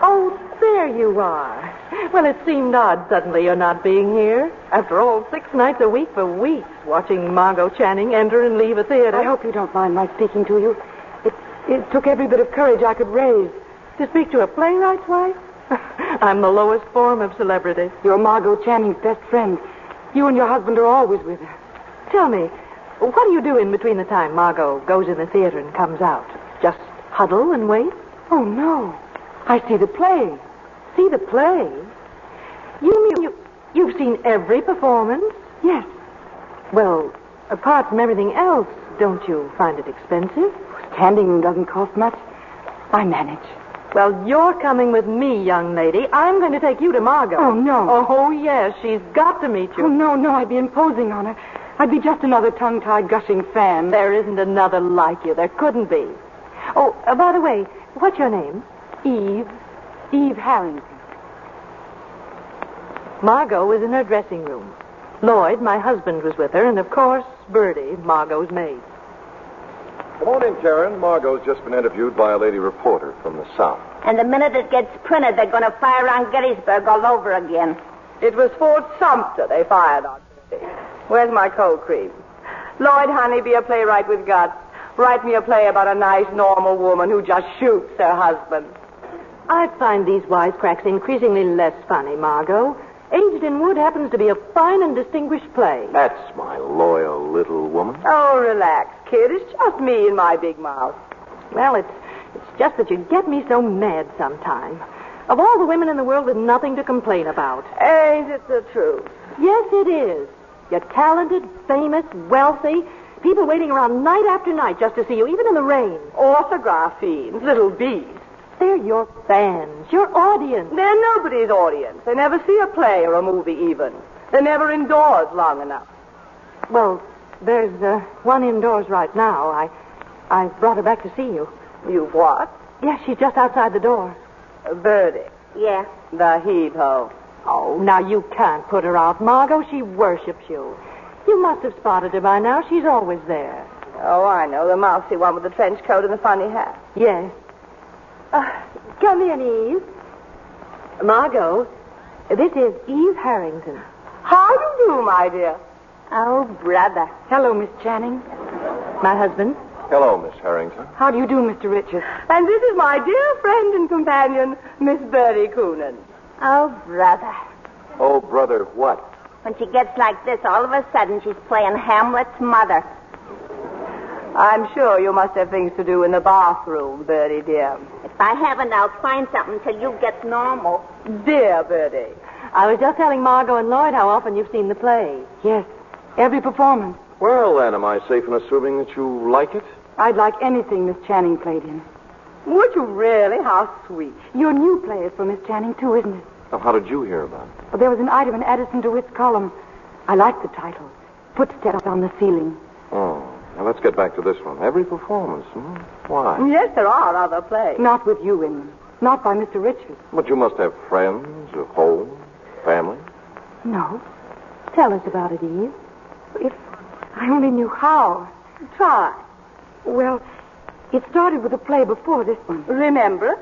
Oh, there you are. Well, it seemed odd suddenly you're not being here. After all, six nights a week for weeks, watching Margo Channing enter and leave a theater. I hope you don't mind my speaking to you. It, it took every bit of courage I could raise. To speak to a playwright's wife? I'm the lowest form of celebrity. You're Margo Channing's best friend. You and your husband are always with her. Tell me, What do you do in between the time Margo goes in the theater and comes out? Just huddle and wait? Oh, no. I see the play. See the play? You mean you, you've seen every performance? Yes. Well, apart from everything else, don't you find it expensive? Standing room doesn't cost much. I manage. Well, you're coming with me, young lady. I'm going to take you to Margo. Oh, no. Oh, yes. She's got to meet you. Oh, no, no. I'd be imposing on her. I'd be just another tongue-tied, gushing fan. There isn't another like you. There couldn't be. Oh, uh, by the way, what's your name? Eve. Eve Harrington. Margo was in her dressing room. Lloyd, my husband, was with her, and of course, Birdie, Margo's maid. Come on in, Karen. Margo's just been interviewed by a lady reporter from the South. And the minute it gets printed, they're going to fire on Gettysburg all over again. It was Fort Sumter they fired on. Where's my cold cream? Lloyd, honey, be a playwright with guts. Write me a play about a nice, normal woman who just shoots her husband. I find these wisecracks increasingly less funny, Margo. Aged in Wood happens to be a fine and distinguished play. That's my loyal little woman. Oh, relax, kid. It's just me and my big mouth. Well, it's it's just that you get me so mad sometime. Of all the women in the world with nothing to complain about. Ain't it the truth? Yes, it is. You're talented, famous, wealthy. People waiting around night after night just to see you, even in the rain. Autograph fiends, little bees. They're your fans, your audience. They're nobody's audience. They never see a play or a movie even. They're never indoors long enough. Well, there's uh, one indoors right now. I I brought her back to see you. You've what? Yes, she's just outside the door. Uh, Birdie. Yeah. The heave ho. Oh, now you can't put her out, Margo. She worships you. You must have spotted her by now. She's always there. Oh, I know. The mousy one with the trench coat and the funny hat. Yes. Uh, come in, Eve. Margo, this is Eve Harrington. How do you do, my dear? Oh, brother. Hello, Miss Channing. My husband. Hello, Miss Harrington. How do you do, Mr. Richards? And this is my dear friend and companion, Miss Birdie Coonan. Oh, brother. Oh, brother, what? When she gets like this, all of a sudden she's playing Hamlet's mother. I'm sure you must have things to do in the bathroom, Birdie, dear. If I haven't, I'll find something till you get normal. Dear Birdie. I was just telling Margo and Lloyd how often you've seen the play. Yes, every performance. Well, then, am I safe in assuming that you like it? I'd like anything Miss Channing played in. Would you really? How sweet. Your new play is for Miss Channing, too, isn't it? Now, how did you hear about it? Well, there was an item in Addison DeWitt's column. I like the title. Footsteps on the ceiling. Oh, now let's get back to this one. Every performance, hmm? Why? Yes, there are other plays. Not with you in them. Not by Mr. Richards. But you must have friends, a home, family. No. Tell us about it, Eve. If I only knew how. Try. Well, it started with a play before this one. Remember?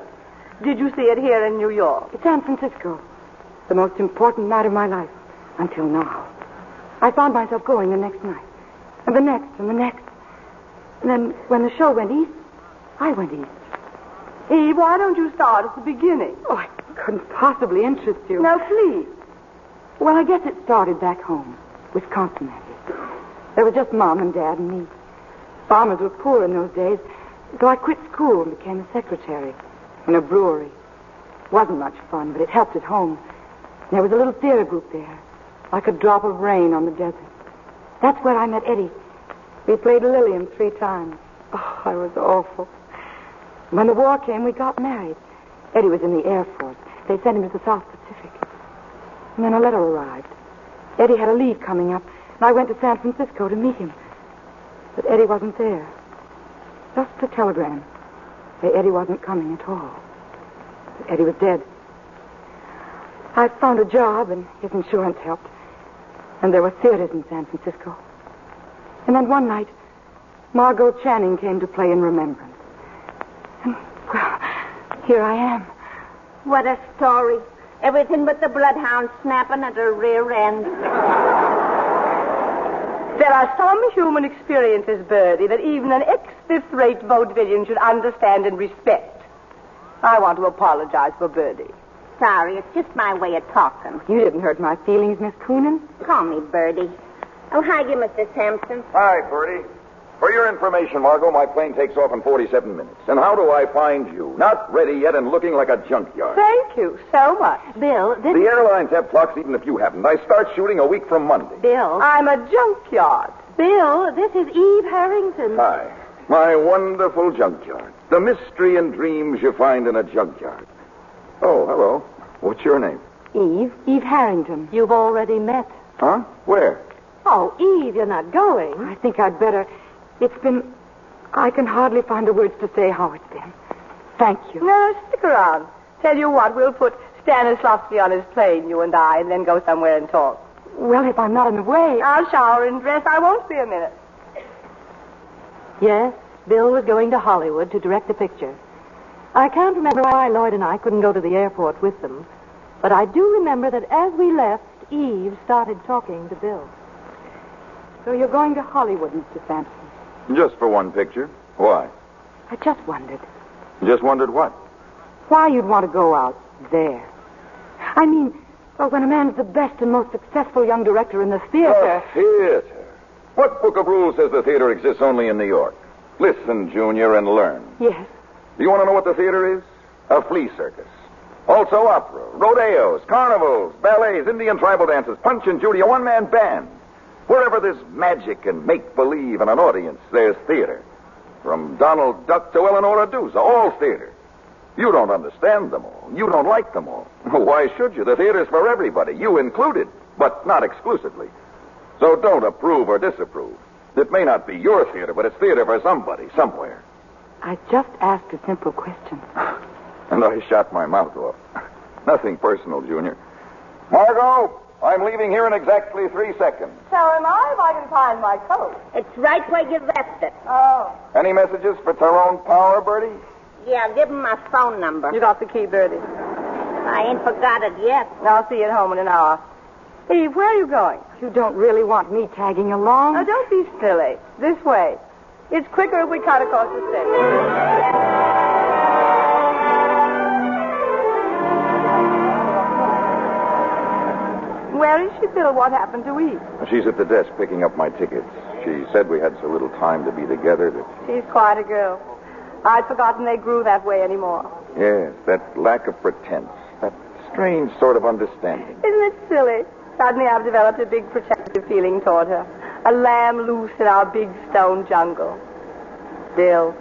Did you see it here in New York? San Francisco. The most important night of my life. Until now. I found myself going the next night. And the next, and the next. And then when the show went east, I went east. Eve, why don't you start at the beginning? Oh, I couldn't possibly interest you. Now, please. Well, I guess it started back home. Wisconsin, that is. There was just Mom and Dad and me. Farmers were poor in those days, so I quit school and became a secretary in a brewery. Wasn't much fun, but it helped at home. There was a little theater group there, like a drop of rain on the desert. That's where I met Eddie. We played Liliom three times. Oh, I was awful. When the war came, we got married. Eddie was in the Air Force. They sent him to the South Pacific. And then a letter arrived. Eddie had a leave coming up, and I went to San Francisco to meet him. But Eddie wasn't there. Just a telegram. Say Eddie wasn't coming at all. That Eddie was dead. I found a job, and his insurance helped. And there were theaters in San Francisco. And then one night, Margo Channing came to play in remembrance. And, well, here I am. What a story. Everything but the bloodhound snapping at her rear end. There are some human experiences, Birdie, that even an ex-fifth rate vaudevillian should understand and respect. I want to apologize for Birdie. Sorry, it's just my way of talking. You didn't hurt my feelings, Miss Coonan. Call me Birdie. Oh, hi, you, Mr. Sampson. Hi, Birdie. For your information, Margo, my plane takes off in 47 minutes. And how do I find you? Not ready yet and looking like a junkyard. Thank you so much. Bill, this The airlines have clocks even if you haven't. I start shooting a week from Monday. Bill. I'm a junkyard. Bill, this is Eve Harrington. Hi. My wonderful junkyard. The mystery and dreams you find in a junkyard. Oh, hello. What's your name? Eve. Eve Harrington. You've already met. Huh? Where? Oh, Eve, you're not going. I think I'd better. It's been. I can hardly find the words to say how it's been. Thank you. No, stick around. Tell you what, we'll put Stanislavski on his plane, you and I, and then go somewhere and talk. Well, if I'm not in the way. I'll shower and dress. I won't be a minute. Yes, Bill was going to Hollywood to direct the picture. I can't remember why Lloyd and I couldn't go to the airport with them, but I do remember that as we left, Eve started talking to Bill. So you're going to Hollywood, Mr. Sampson. Just for one picture. Why? I just wondered Just wondered what? why you'd want to go out there. I mean, well, when a man's the best and most successful young director in the theater. The theater. What book of rules says the theater exists only in New York? Listen, Junior, and learn. Yes. Do you want to know what the theater is? A flea circus. Also opera, rodeos, carnivals, ballets, Indian tribal dances, Punch and Judy, a one-man band. Wherever there's magic and make-believe and an audience, there's theater. From Donald Duck to Eleonora Duse, all theater. You don't understand them all. You don't like them all. Why should you? The theater's for everybody, you included, but not exclusively. So don't approve or disapprove. It may not be your theater, but it's theater for somebody, somewhere. I just asked a simple question. And I shot my mouth off. Nothing personal, Junior. Margo, I'm leaving here in exactly three seconds. So am I if I can find my coat. It's right where you left it. Oh. Any messages for Tyrone Power, Birdie? Yeah, give him my phone number. You got the key, Birdie. I ain't forgot it yet. I'll see you at home in an hour. Eve, where are you going? You don't really want me tagging along? Now, don't be silly. This way. It's quicker if we cut across the stage. Where is she, Bill? What happened to Eve? She's at the desk picking up my tickets. She said we had so little time to be together that. She's quite a girl. I'd forgotten they grew that way anymore. Yes, that lack of pretense. That strange sort of understanding. Isn't it silly? Suddenly I've developed a big protective feeling toward her. A lamb loose in our big stone jungle. Bill,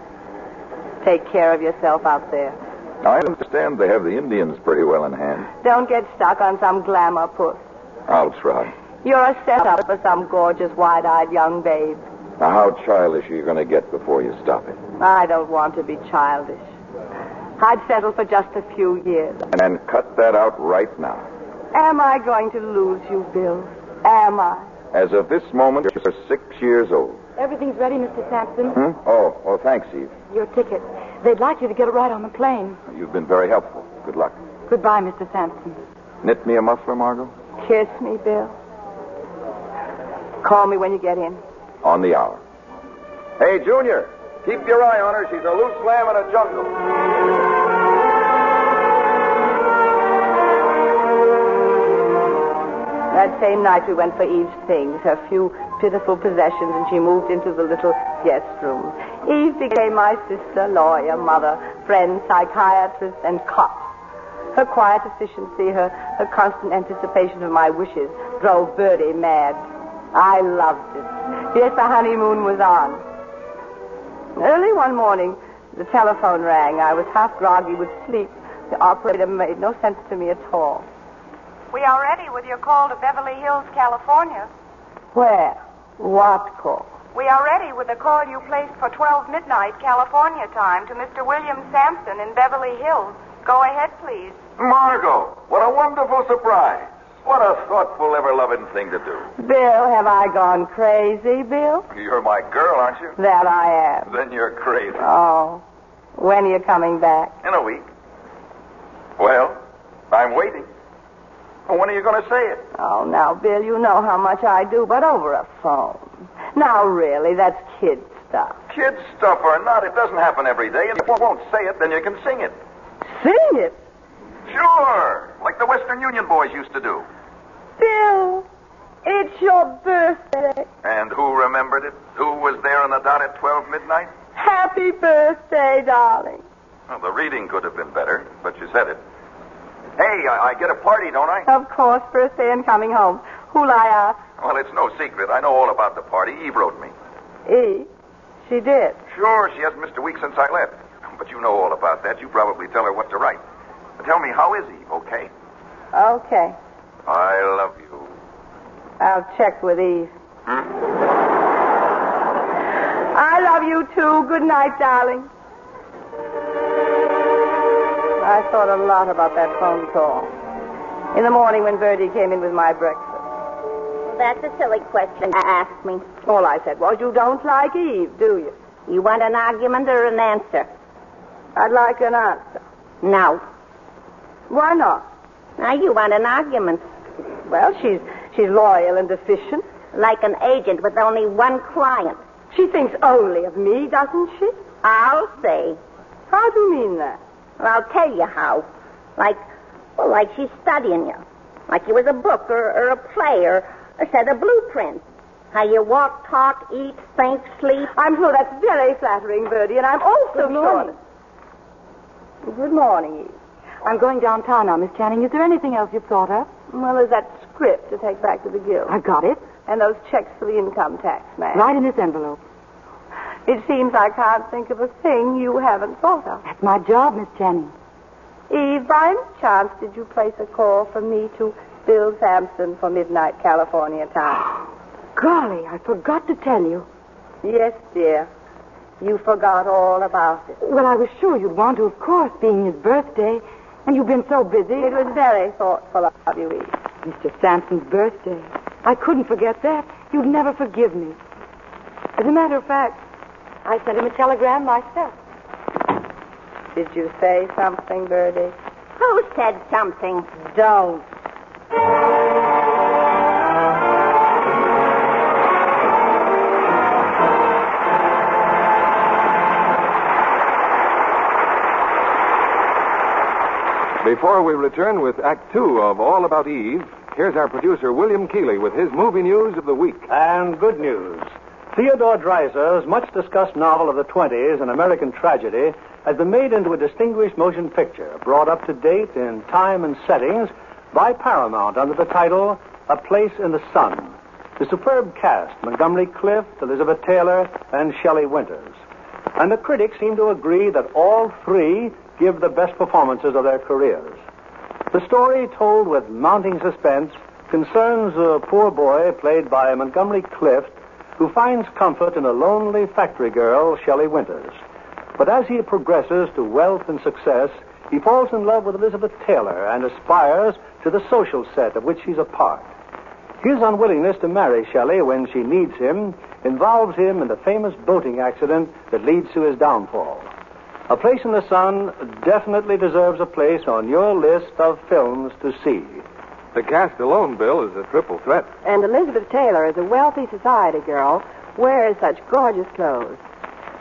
take care of yourself out there. I understand they have the Indians pretty well in hand. Don't get stuck on some glamour puss. I'll try. You're a setup for some gorgeous, wide-eyed young babe. Now, how childish are you going to get before you stop it? I don't want to be childish. I'd settle for just a few years. And then cut that out right now. Am I going to lose you, Bill? Am I? As of this moment, you're six years old. Everything's ready, Mr. Sampson. Hmm? Oh, oh, thanks, Eve. Your ticket. They'd like you to get it right on the plane. You've been very helpful. Good luck. Goodbye, Mr. Sampson. Knit me a muffler, Margo? Kiss me, Bill. Call me when you get in. On the hour. Hey, Junior, keep your eye on her. She's a loose lamb in a jungle. That same night we went for Eve's things, her few pitiful possessions, and she moved into the little guest room. Eve became my sister, lawyer, mother, friend, psychiatrist, and cop. Her quiet efficiency, her, her constant anticipation of my wishes, drove Birdie mad. I loved it. Yes, the honeymoon was on. Early one morning, the telephone rang. I was half groggy with sleep. The operator made no sense to me at all. We are ready with your call to Beverly Hills, California. Where? What call? We are ready with the call you placed for 12 midnight California time to Mr. William Sampson in Beverly Hills. Go ahead, please. Margo, what a wonderful surprise. What a thoughtful, ever-loving thing to do. Bill, have I gone crazy, Bill? You're my girl, aren't you? That I am. Then you're crazy. Oh. When are you coming back? In a week. Well, I'm waiting. When are you going to say it? Oh, now, Bill, you know how much I do, but over a phone. Now, really, that's kid stuff. Kid stuff or not, it doesn't happen every day. And if you won't say it, then you can sing it. Sing it? Western Union boys used to do. Bill, It's your birthday. And who remembered it? Who was there on the dot at 12 midnight? Happy birthday, darling. Well, the reading could have been better, but you said it. Hey, I, I get a party, don't I? Of course, birthday and coming home. Who'll I uh? ask? Well, it's no secret. I know all about the party. Eve wrote me. Eve. She did. Sure, she hasn't missed a week since I left. But you know all about that. You probably tell her what to write. Tell me, how is Eve, okay? Okay. I love you. I'll check with Eve. Hmm? I love you too. Good night, darling. I thought a lot about that phone call. In the morning when Birdie came in with my breakfast. That's a silly question to ask me. All I said was, you don't like Eve, do you? You want an argument or an answer? I'd like an answer. No. Why not? Now you want an argument. Well, she's she's loyal and efficient. Like an agent with only one client. She thinks only of me, doesn't she? I'll say. How do you mean that? Well, I'll tell you how. Like, well, like she's studying you. Like you was a book or, or a play or a set of blueprints. How you walk, talk, eat, think, sleep. I'm sure that's very flattering, Birdie, and I'm also Good morning. sure. Good morning, Eve. I'm going downtown now, Miss Channing. Is there anything else you've thought of? Well, there's that script to take back to the guild. I've got it. And those checks for the income tax man. Right in this envelope. It seems I can't think of a thing you haven't thought of. That's my job, Miss Channing. Eve, by any chance, did you place a call for me to Bill Sampson for midnight California time? Golly, I forgot to tell you. Yes, dear. You forgot all about it. Well, I was sure you'd want to, of course, being his birthday. And you've been so busy. It was very thoughtful of you, Eve. Mr. Sampson's birthday. I couldn't forget that. You'd never forgive me. As a matter of fact, I sent him a telegram myself. Did you say something, Birdie? Who said something? Don't. Before we return with Act Two of All About Eve, here's our producer, William Keighley, with his movie news of the week. And good news. Theodore Dreiser's much discussed novel of the 20s, An American Tragedy, has been made into a distinguished motion picture, brought up to date in time and settings by Paramount under the title A Place in the Sun. The superb cast Montgomery Clift, Elizabeth Taylor, and Shelley Winters. And the critics seem to agree that all three give the best performances of their careers. The story, told with mounting suspense, concerns a poor boy played by Montgomery Clift who finds comfort in a lonely factory girl, Shelley Winters. But as he progresses to wealth and success, he falls in love with Elizabeth Taylor and aspires to the social set of which he's a part. His unwillingness to marry Shelley when she needs him involves him in the famous boating accident that leads to his downfall. A Place in the Sun definitely deserves a place on your list of films to see. The cast alone, Bill, is a triple threat. And Elizabeth Taylor is a wealthy society girl, wears such gorgeous clothes.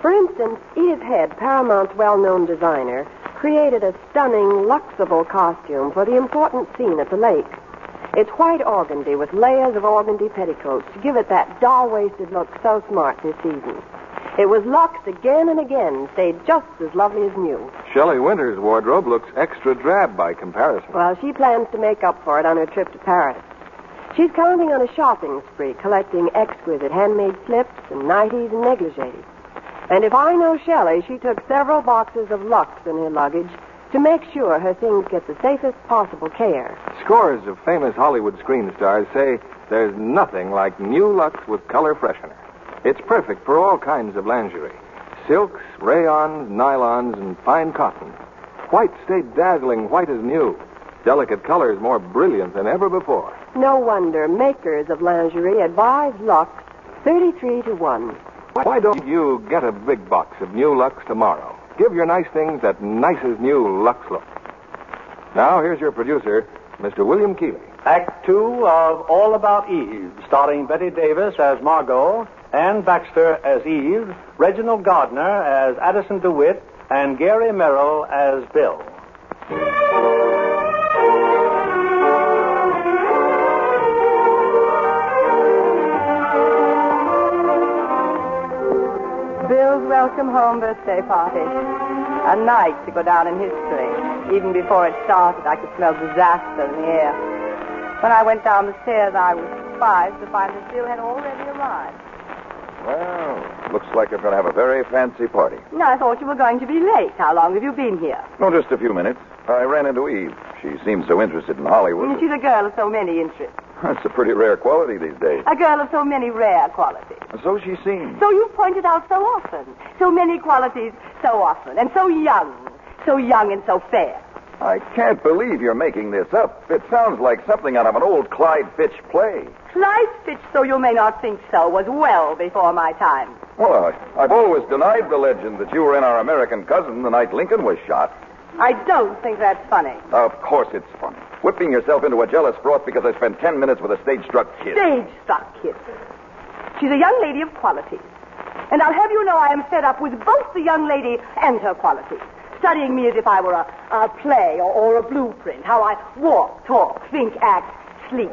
For instance, Edith Head, Paramount's well-known designer, created a stunning, luxable costume for the important scene at the lake. It's white organdy with layers of organdy petticoats to give it that doll-waisted look so smart this season. It was luxed again and again, stayed just as lovely as new. Shelley Winters' wardrobe looks extra drab by comparison. Well, she plans to make up for it on her trip to Paris. She's counting on a shopping spree, collecting exquisite handmade slips and nighties and negligees. And if I know Shelley, she took several boxes of Lux in her luggage to make sure her things get the safest possible care. Scores of famous Hollywood screen stars say there's nothing like new Lux with color freshener. It's perfect for all kinds of lingerie silks, rayons, nylons, and fine cotton. White stayed dazzling white as new. Delicate colors more brilliant than ever before. No wonder makers of lingerie advise Lux 33 to 1. Why don't you get a big box of new Lux tomorrow? Give your nice things that nicest new Lux look. Now, here's your producer, Mr. William Keighley. Act two of All About Eve, starring Bette Davis as Margo, Anne Baxter as Eve, Reginald Gardiner as Addison DeWitt, and Gary Merrill as Bill. Bill's welcome home birthday party. A night to go down in history. Even before it started, I could smell disaster in the air. When I went down the stairs, I was surprised to find that Bill had already arrived. Well, looks like you're going to have a very fancy party. No, I thought you were going to be late. How long have you been here? No, just a few minutes. I ran into Eve. She seems so interested in Hollywood. She's a girl of so many interests. That's a pretty rare quality these days. A girl of so many rare qualities. So she seems. So you've pointed out so often. So many qualities so often. And so young. So young and so fair. I can't believe you're making this up. It sounds like something out of an old Clyde Fitch play. Clyde Fitch, though you may not think so, was well before my time. Well, I, I've always denied the legend that you were in our American cousin the night Lincoln was shot. I don't think that's funny. Of course it's funny. Whipping yourself into a jealous froth because I spent ten minutes with a stage-struck kid. Stage-struck kid. She's a young lady of quality. And I'll have you know I am fed up with both the young lady and her qualities. Studying me as if I were a, a play or, or a blueprint. How I walk, talk, think, act, sleep.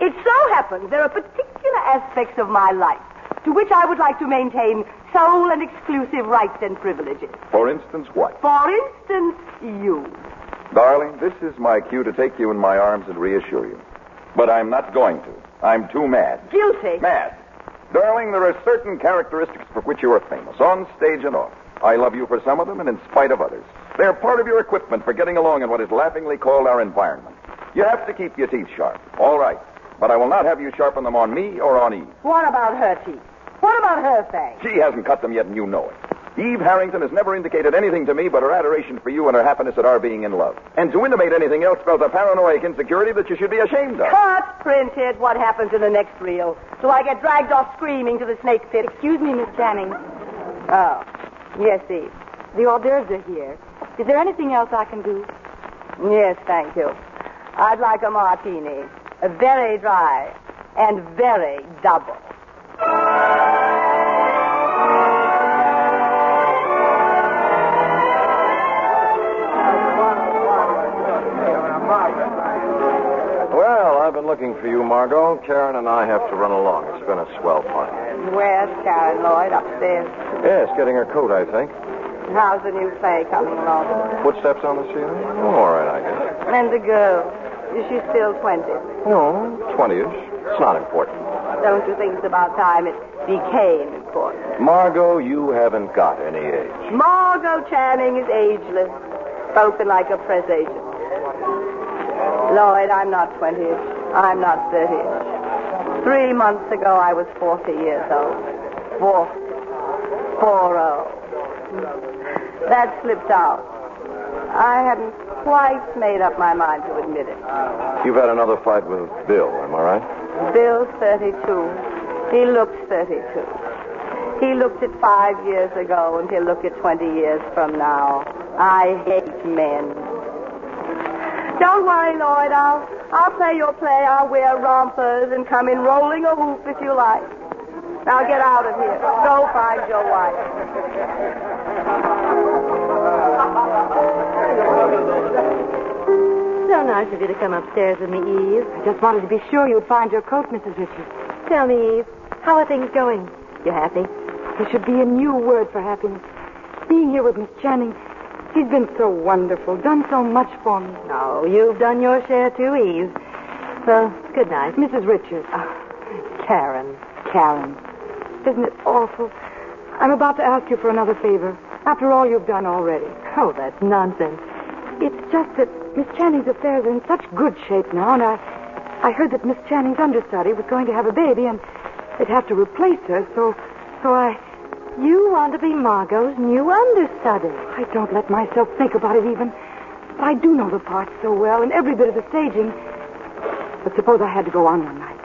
It so happens there are particular aspects of my life to which I would like to maintain sole and exclusive rights and privileges. For instance, what? For instance, you. Darling, this is my cue to take you in my arms and reassure you. But I'm not going to. I'm too mad. Guilty. Mad. Darling, there are certain characteristics for which you are famous, on stage and off. I love you for some of them and in spite of others. They're part of your equipment for getting along in what is laughingly called our environment. You have to keep your teeth sharp. All right. But I will not have you sharpen them on me or on Eve. What about her teeth? What about her fangs? She hasn't cut them yet, and you know it. Eve Harrington has never indicated anything to me but her adoration for you and her happiness at our being in love. And to intimate anything else spells a paranoid insecurity that you should be ashamed of. Cut, printed. What happens in the next reel? Do I get dragged off screaming to the snake pit? Excuse me, Miss Channing. Oh. Yes, Eve. The hors d'oeuvres are here. Is there anything else I can do? Yes, thank you. I'd like a martini. A very dry and very double. Well, I've been looking for you, Margo. Karen and I have to run along. It's been a swell party. Where's Karen Lloyd? Upstairs. Yes, getting her coat, I think. How's the new play coming along? Footsteps on the ceiling? Oh, all right, I guess. And the girl? Is she still 20? No, 20-ish. It's not important. Don't you think it's about time it became important? Margo, you haven't got any age. Margo Channing is ageless, spoken like a press agent. Lloyd, I'm not 20ish. I'm not 30ish. Three months ago, I was 40 years old. Four. Four oh. That slipped out. I hadn't quite made up my mind to admit it. You've had another fight with Bill, am I right? Bill's 32. He looks 32. He looked at five years ago and he'll look at 20 years from now. I hate men. Don't worry, Lloyd. I'll, I'll play your play. I'll wear rompers and come in rolling a hoop if you like. Now get out of here. Go find your wife. So nice of you to come upstairs with me, Eve. I just wanted to be sure you'd find your coat, Mrs. Richards. Tell me, Eve, how are things going? You happy? There should be a new word for happiness. Being here with Miss Channing, she's been so wonderful, done so much for me. Oh, you've done your share too, Eve. So, good night. Mrs. Richards. Oh, Karen. Karen. Isn't it awful? I'm about to ask you for another favor. After all you've done already. Oh, that's nonsense. It's just that Miss Channing's affairs are in such good shape now, and I, I heard that Miss Channing's understudy was going to have a baby, and they'd have to replace her. So, so I. You want to be Margo's new understudy. I don't let myself think about it even. But I do know the part so well, and every bit of the staging. But suppose I had to go on one night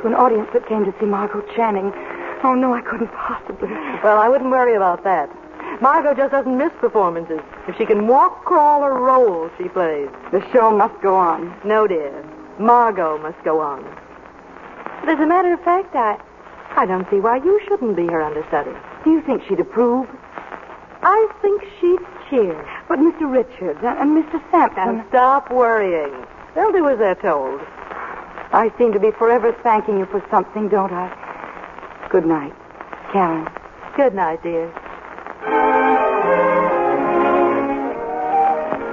to an audience that came to see Margo Channing. Oh no, I couldn't possibly. Well, I wouldn't worry about that. Margo just doesn't miss performances. If she can walk, crawl, or roll, she plays. The show must go on. No, dear. Margo must go on. But as a matter of fact, I, I don't see why you shouldn't be her understudy. Do you think she'd approve? I think she'd cheer. But Mr. Richards and, Mr. Sampson. And stop worrying. They'll do as they're told. I seem to be forever thanking you for something, don't I? Good night, Karen. Good night, dear.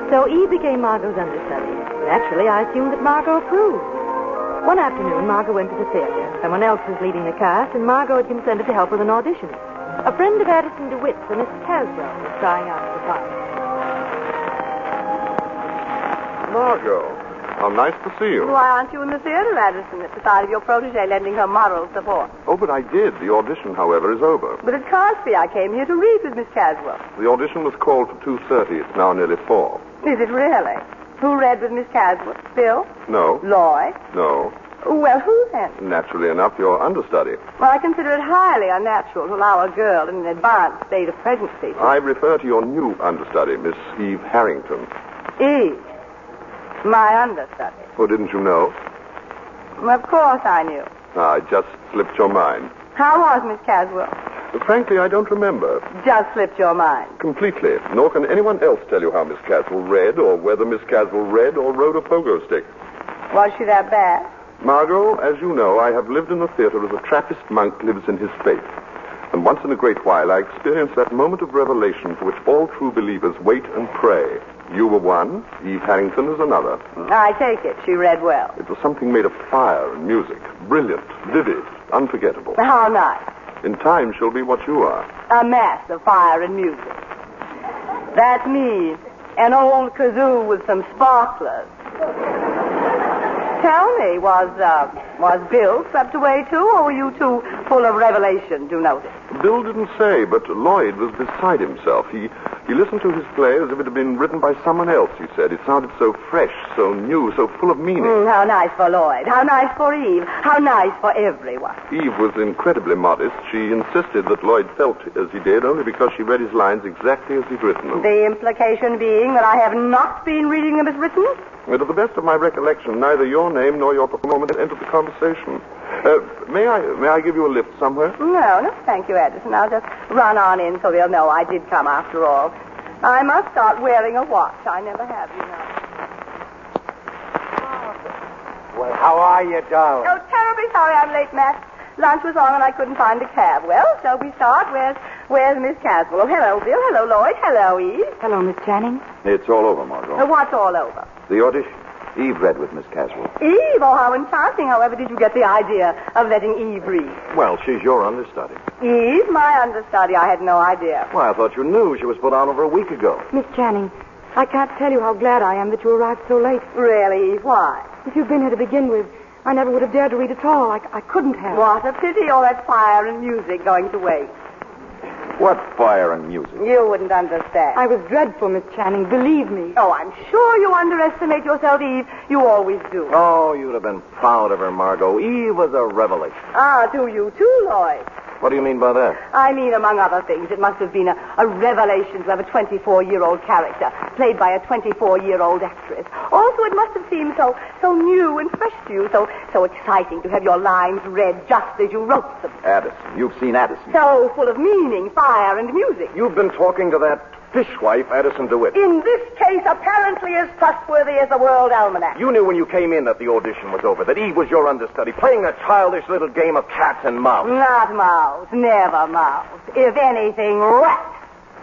So Eve became Margo's understudy. Naturally, I assumed that Margo approved. One afternoon, Margo went to the theater. Someone else was leading the cast, and Margo had consented to help with an audition. A friend of Addison DeWitt's, a Miss Caswell, was trying out for the part. Margo, how nice to see you. Why aren't you in the theater, Addison, at the side of your protege lending her moral support? Oh, but I did. The audition, however, is over. But it can't be. I came here to read with Miss Caswell. The audition was called for 2.30. It's now nearly 4. Is it really? Who read with Miss Caswell? Bill? No, Lloyd? no. Well, who then? Naturally enough, your understudy. Well, I consider it highly unnatural to allow a girl in an advanced state of pregnancy. I refer to your new understudy, Miss Eve Harrington. Eve. My understudy. Oh, didn't you know? Of course I knew. Ah, it just slipped your mind. How was Miss Caswell? Frankly, I don't remember. Just slipped your mind. Completely. Nor can anyone else tell you how Miss Caswell read, or whether Miss Caswell read or rode a pogo stick. Was she that bad? Margo, as you know, I have lived in the theater as a Trappist monk lives in his faith. And once in a great while, I experience that moment of revelation for which all true believers wait and pray. You were one, Eve Harrington is another. Mm-hmm. I take it. She read well. It was something made of fire and music. Brilliant, vivid, unforgettable. How nice. In time, she'll be what you are. A mass of fire and music. That's me. An old kazoo with some sparklers. Tell me, was uh, was Bill swept away too, or were you too full of revelation to notice? Bill didn't say, but Lloyd was beside himself. He he listened to his play as if it had been written by someone else, he said. It sounded so fresh, so new, so full of meaning. Mm, how nice for Lloyd. How nice for Eve. How nice for everyone. Eve was incredibly modest. She insisted that Lloyd felt as he did only because she read his lines exactly as he'd written them. The implication being that I have not been reading them as written? And to the best of my recollection, neither your name nor your performance entered the conversation. Uh, may I may I give you a lift somewhere? No, no, thank you, Addison. I'll just run on in so they'll know I did come after all. I must start wearing a watch. I never have, you know. Well, how are you, darling? Oh, terribly sorry I'm late, Matt. Lunch was on and I couldn't find a cab. Well, shall we start? Where's Where's Miss Caswell? Oh, hello, Bill. Hello, Lloyd. Hello, Eve. Hello, Miss Channing. It's all over, Uh, Margo. what's all over? The audition. Eve read with Miss Caswell. Eve, oh, how enchanting. However, did you get the idea of letting Eve read? Well, she's your understudy. Eve, my understudy. I had no idea. Why, I thought you knew. She was put on over a week ago. Miss Channing, I can't tell you how glad I am that you arrived so late. Really, Eve? Why? If you'd been here to begin with, I never would have dared to read at all. I, I couldn't have. What a pity all that fire and music going to waste. What fire and music? You wouldn't understand. I was dreadful, Miss Channing. Believe me. Oh, I'm sure you underestimate yourself, Eve. You always do. Oh, you'd have been proud of her, Margo. Eve was a revelation. Ah, do you too, Lloyd? What do you mean by that? I mean, among other things, it must have been a, a revelation to have a 24-year-old character played by a 24-year-old actress. Also, it must have seemed so so new and fresh to you, so so exciting to have your lines read just as you wrote them. Addison. You've seen Addison. So full of meaning, fire, and music. You've been talking to that fishwife, Addison DeWitt. In this case, apparently as trustworthy as the World Almanac. You knew when you came in that the audition was over, that Eve was your understudy, playing a childish little game of cats and mouse. Not mouse, never mouse. If anything, rat.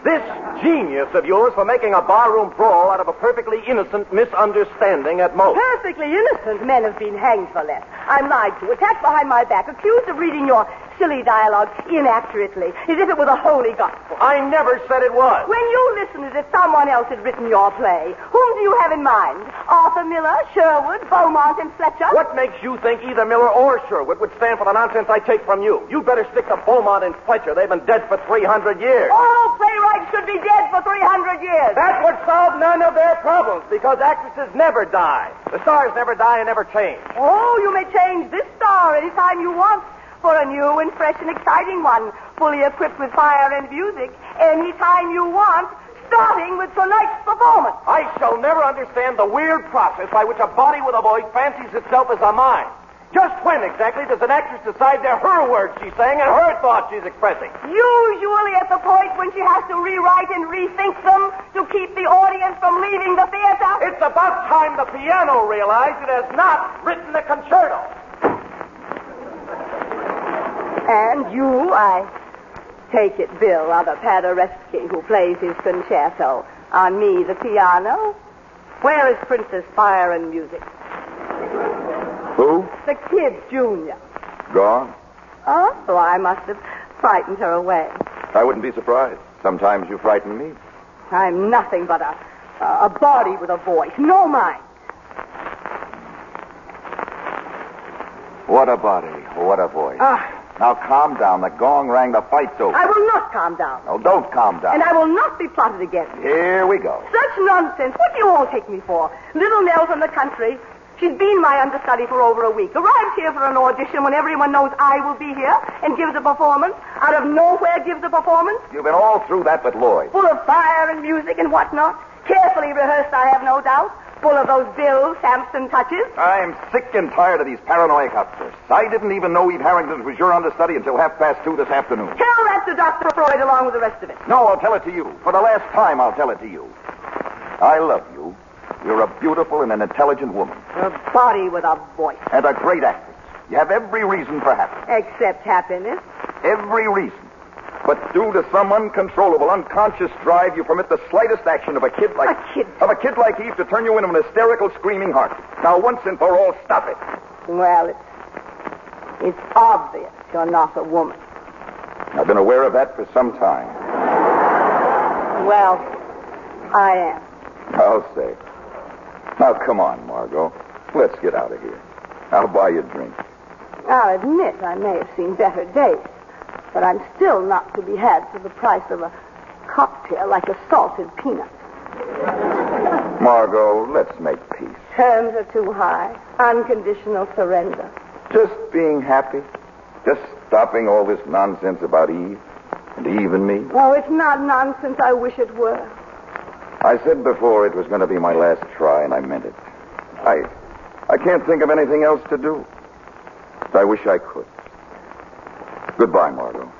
This genius of yours for making a barroom brawl out of a perfectly innocent misunderstanding at most. Perfectly innocent men have been hanged for less. I'm lied to, attacked behind my back, accused of reading your silly dialogue inaccurately, as if it were the holy gospel. I never said it was. When you listen as if someone else had written your play, whom do you have in mind? Arthur Miller, Sherwood, Beaumont, and Fletcher? What makes you think either Miller or Sherwood would stand for the nonsense I take from you? You'd better stick to Beaumont and Fletcher. They've been dead for 300 years. All playwrights should be dead for 300 years. That would solve none of their problems because actresses never die. The stars never die and never change. Oh, you may change this star anytime you want for a new and fresh and exciting one, fully equipped with fire and music, anytime you want, starting with tonight's performance. I shall never understand the weird process by which a body with a voice fancies itself as a mind. Just when exactly does an actress decide they're her words she's saying and her thoughts she's expressing? Usually at the point when she has to rewrite and rethink them to keep the audience from leaving the theater. It's about time the piano realized it has not written the concerto. And you, I Take it, Bill, other Paderewski, who plays his concerto. On me, the piano. Where is Princess Fire and Music? Who? The kid, Junior. Gone? Oh, so I must have frightened her away. I wouldn't be surprised. Sometimes you frighten me. I'm nothing but a, a body with a voice. No mind. What a body. What a voice. Ah, Now calm down. The gong rang. The fight's over. I will not calm down. No, don't calm down. And I will not be plotted against. Here we go. Such nonsense. What do you all take me for? Little Nell from the country. She's been my understudy for over a week. Arrives here for an audition when everyone knows I will be here and gives a performance. Out of nowhere gives a performance. You've been all through that with Lloyd. Full of fire and music and whatnot. Carefully rehearsed, I have no doubt. Full of those Bill Sampson touches. I'm sick and tired of these paranoid outbursts. I didn't even know Eve Harrington was your understudy until half past two this afternoon. Tell that to Dr. Freud along with the rest of it. No, I'll tell it to you. For the last time, I'll tell it to you. I love you. You're a beautiful and an intelligent woman, A body with a voice. and a great actress. You have every reason for happiness. Except happiness. Every reason. But due to some uncontrollable, unconscious drive, you permit the slightest action of a kid like A kid. of a kid like Eve to turn you into an hysterical, screaming heart. Now, once and for all, stop it. Well, it's, it's obvious you're not a woman. I've been aware of that for some time. Well, I am. I'll say. Now, come on, Margo. Let's get out of here. I'll buy you a drink. I'll admit I may have seen better days, but I'm still not to be had for the price of a cocktail like a salted peanut. Margo, let's make peace. Terms are too high. Unconditional surrender. Just being happy. Just stopping all this nonsense about Eve and Eve and me. Oh, it's not nonsense. I wish it were. I said before it was going to be my last try, and I meant it. I, I can't think of anything else to do. I wish I could. Goodbye, Margo.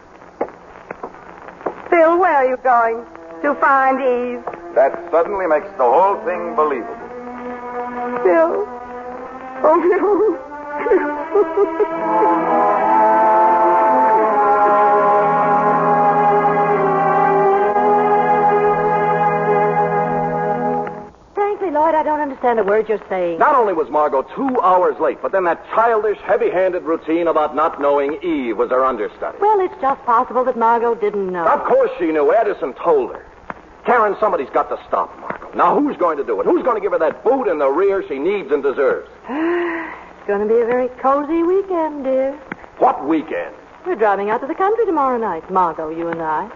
Bill, where are you going? To find Eve. That suddenly makes the whole thing believable. Bill. Oh, Frankly, I don't understand a word you're saying. Not only was Margo two hours late, but then that childish, heavy-handed routine about not knowing Eve was her understudy. Well, it's just possible that Margo didn't know. Of course she knew. Addison told her. Karen, somebody's got to stop Margo. Now, who's going to do it? Who's going to give her that boot in the rear she needs and deserves? it's going to be a very cozy weekend, dear. What weekend? We're driving out to the country tomorrow night, Margo, you and I.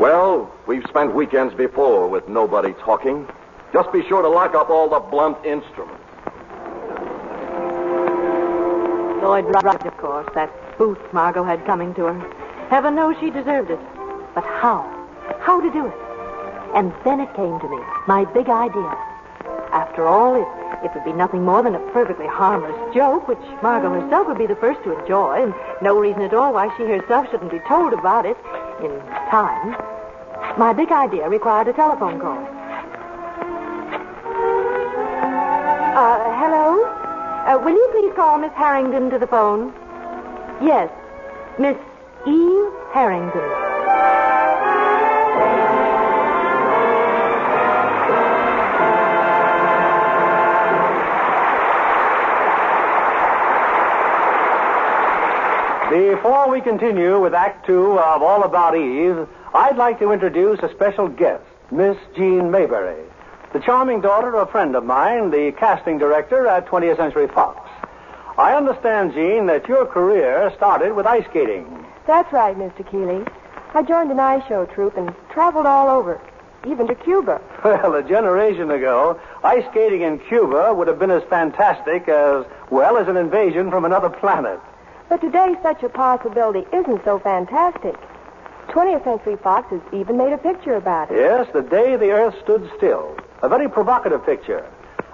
Well, we've spent weekends before with nobody talking. Just be sure to lock up all the blunt instruments. Lloyd right, of course. That boot Margo had coming to her. Heaven knows she deserved it. But how? How to do it? And then it came to me, my big idea. After all, it, it would be nothing more than a perfectly harmless joke, which Margo herself would be the first to enjoy, and no reason at all why she herself shouldn't be told about it in time. My big idea required a telephone call. Uh, hello? Uh, will you please call Miss Harrington to the phone? Yes, Miss Eve Harrington. Before we continue with Act Two of All About Eve, I'd like to introduce a special guest, Miss Jean Mayberry, the charming daughter of a friend of mine, the casting director at 20th Century Fox. I understand, Jean, that your career started with ice skating. That's right, Mr. Keighley. I joined an ice show troupe and traveled all over, even to Cuba. Well, a generation ago, ice skating in Cuba would have been as fantastic as, well, as an invasion from another planet. But today, such a possibility isn't so fantastic. 20th Century Fox has even made a picture about it. Yes, the day the Earth stood still. A very provocative picture.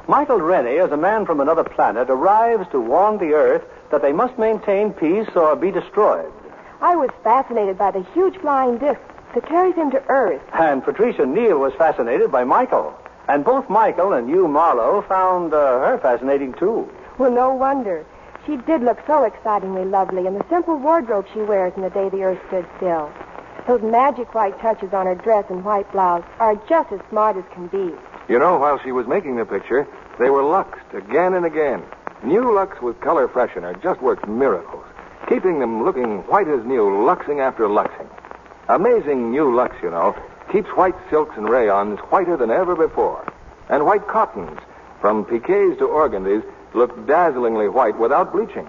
Michael Rennie, as a man from another planet, arrives to warn the Earth that they must maintain peace or be destroyed. I was fascinated by the huge flying disc that carries him to Earth. And Patricia Neal was fascinated by Michael. And both Michael and you, Marlowe, found uh, her fascinating, too. Well, no wonder. She did look so excitingly lovely in the simple wardrobe she wears in the day the Earth stood still. Those magic white touches on her dress and white blouse are just as smart as can be. You know, while she was making the picture, they were luxed again and again. New Lux with color freshener just works miracles, keeping them looking white as new, luxing after luxing. Amazing New Lux, you know, keeps white silks and rayons whiter than ever before. And white cottons, from piquets to organdies, look dazzlingly white without bleaching.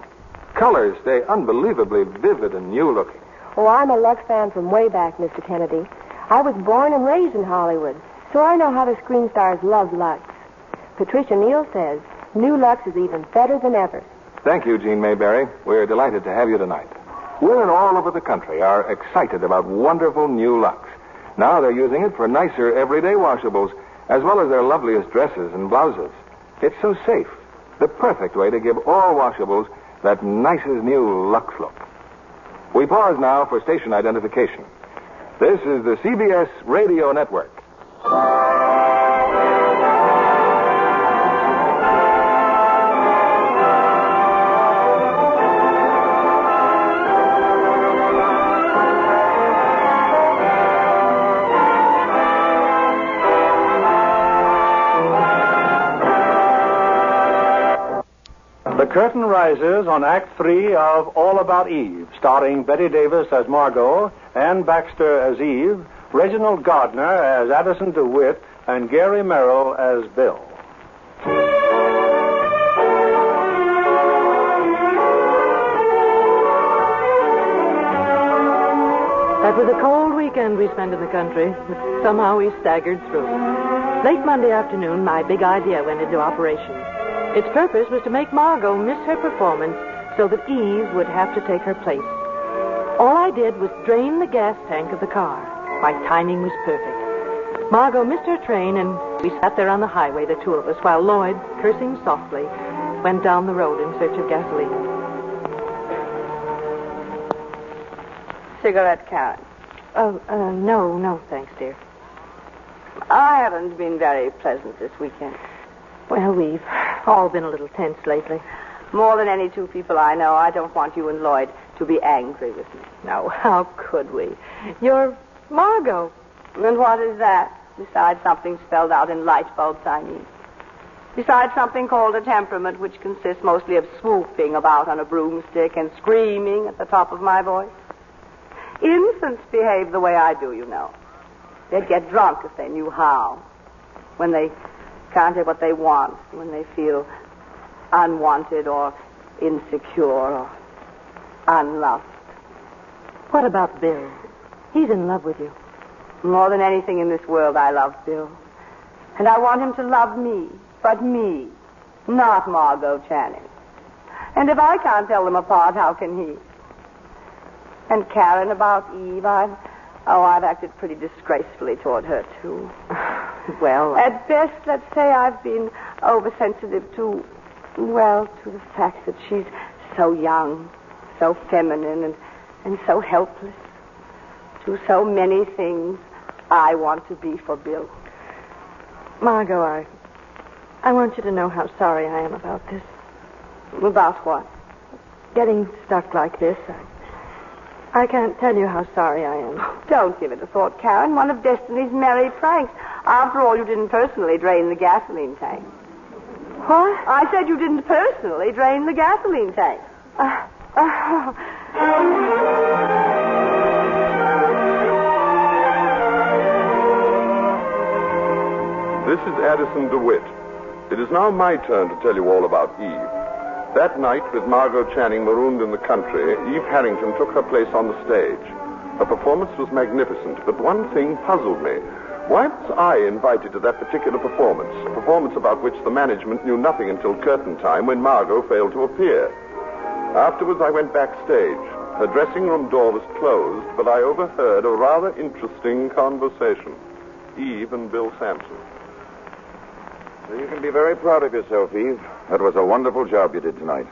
Colors stay unbelievably vivid and new looking. Oh, I'm a Lux fan from way back, Mr. Kennedy. I was born and raised in Hollywood, so I know how the screen stars love Lux. Patricia Neal says new Lux is even better than ever. Thank you, Jean Mayberry. We're delighted to have you tonight. Women all over the country are excited about wonderful new Lux. Now they're using it for nicer everyday washables, as well as their loveliest dresses and blouses. It's so safe. The perfect way to give all washables that nicest new Lux look. We pause now for station identification. This is the CBS Radio Network. The curtain rises on Act Three of All About Eve, starring Bette Davis as Margo, Anne Baxter as Eve, Reginald Gardiner as Addison DeWitt, and Gary Merrill as Bill. That was a cold weekend we spent in the country, but somehow we staggered through. Late Monday afternoon, my big idea went into operation. Its purpose was to make Margo miss her performance so that Eve would have to take her place. All I did was drain the gas tank of the car. My timing was perfect. Margo missed her train, and we sat there on the highway, the two of us, while Lloyd, cursing softly, went down the road in search of gasoline. Cigarette, Karen. Oh, uh, no, no, thanks, dear. I haven't been very pleasant this weekend. Well, we've all been a little tense lately. More than any two people I know, I don't want you and Lloyd to be angry with me. No, how could we? You're Margo. And what is that? Besides something spelled out in light bulbs, I mean. Besides something called a temperament, which consists mostly of swooping about on a broomstick and screaming at the top of my voice. Infants behave the way I do, you know. They'd get drunk if they knew how. When they can't get what they want, when they feel unwanted or insecure or unloved. What about Bill? He's in love with you. More than anything in this world, I love Bill. And I want him to love me, but me, not Margo Channing. And if I can't tell them apart, how can he? And Karen about Eve, I've, oh, I've acted pretty disgracefully toward her, too. well, At best, let's say I've been oversensitive to, well, to the fact that she's so young, so feminine, and, and so helpless. To so many things I want to be for Bill. Margo, I, I want you to know how sorry I am about this. About what? Getting stuck like this. I, I can't tell you how sorry I am. Don't give it a thought, Karen. One of Destiny's merry pranks. After all, you didn't personally drain the gasoline tank. What? I said you didn't personally drain the gasoline tank. Uh, uh, This is Addison DeWitt. It is now my turn to tell you all about Eve. That night, with Margo Channing marooned in the country, Eve Harrington took her place on the stage. Her performance was magnificent, but one thing puzzled me. Why was I invited to that particular performance? A performance about which the management knew nothing until curtain time when Margo failed to appear. Afterwards, I went backstage. Her dressing room door was closed, but I overheard a rather interesting conversation. Eve and Bill Sampson. You can be very proud of yourself, Eve. That was a wonderful job you did tonight.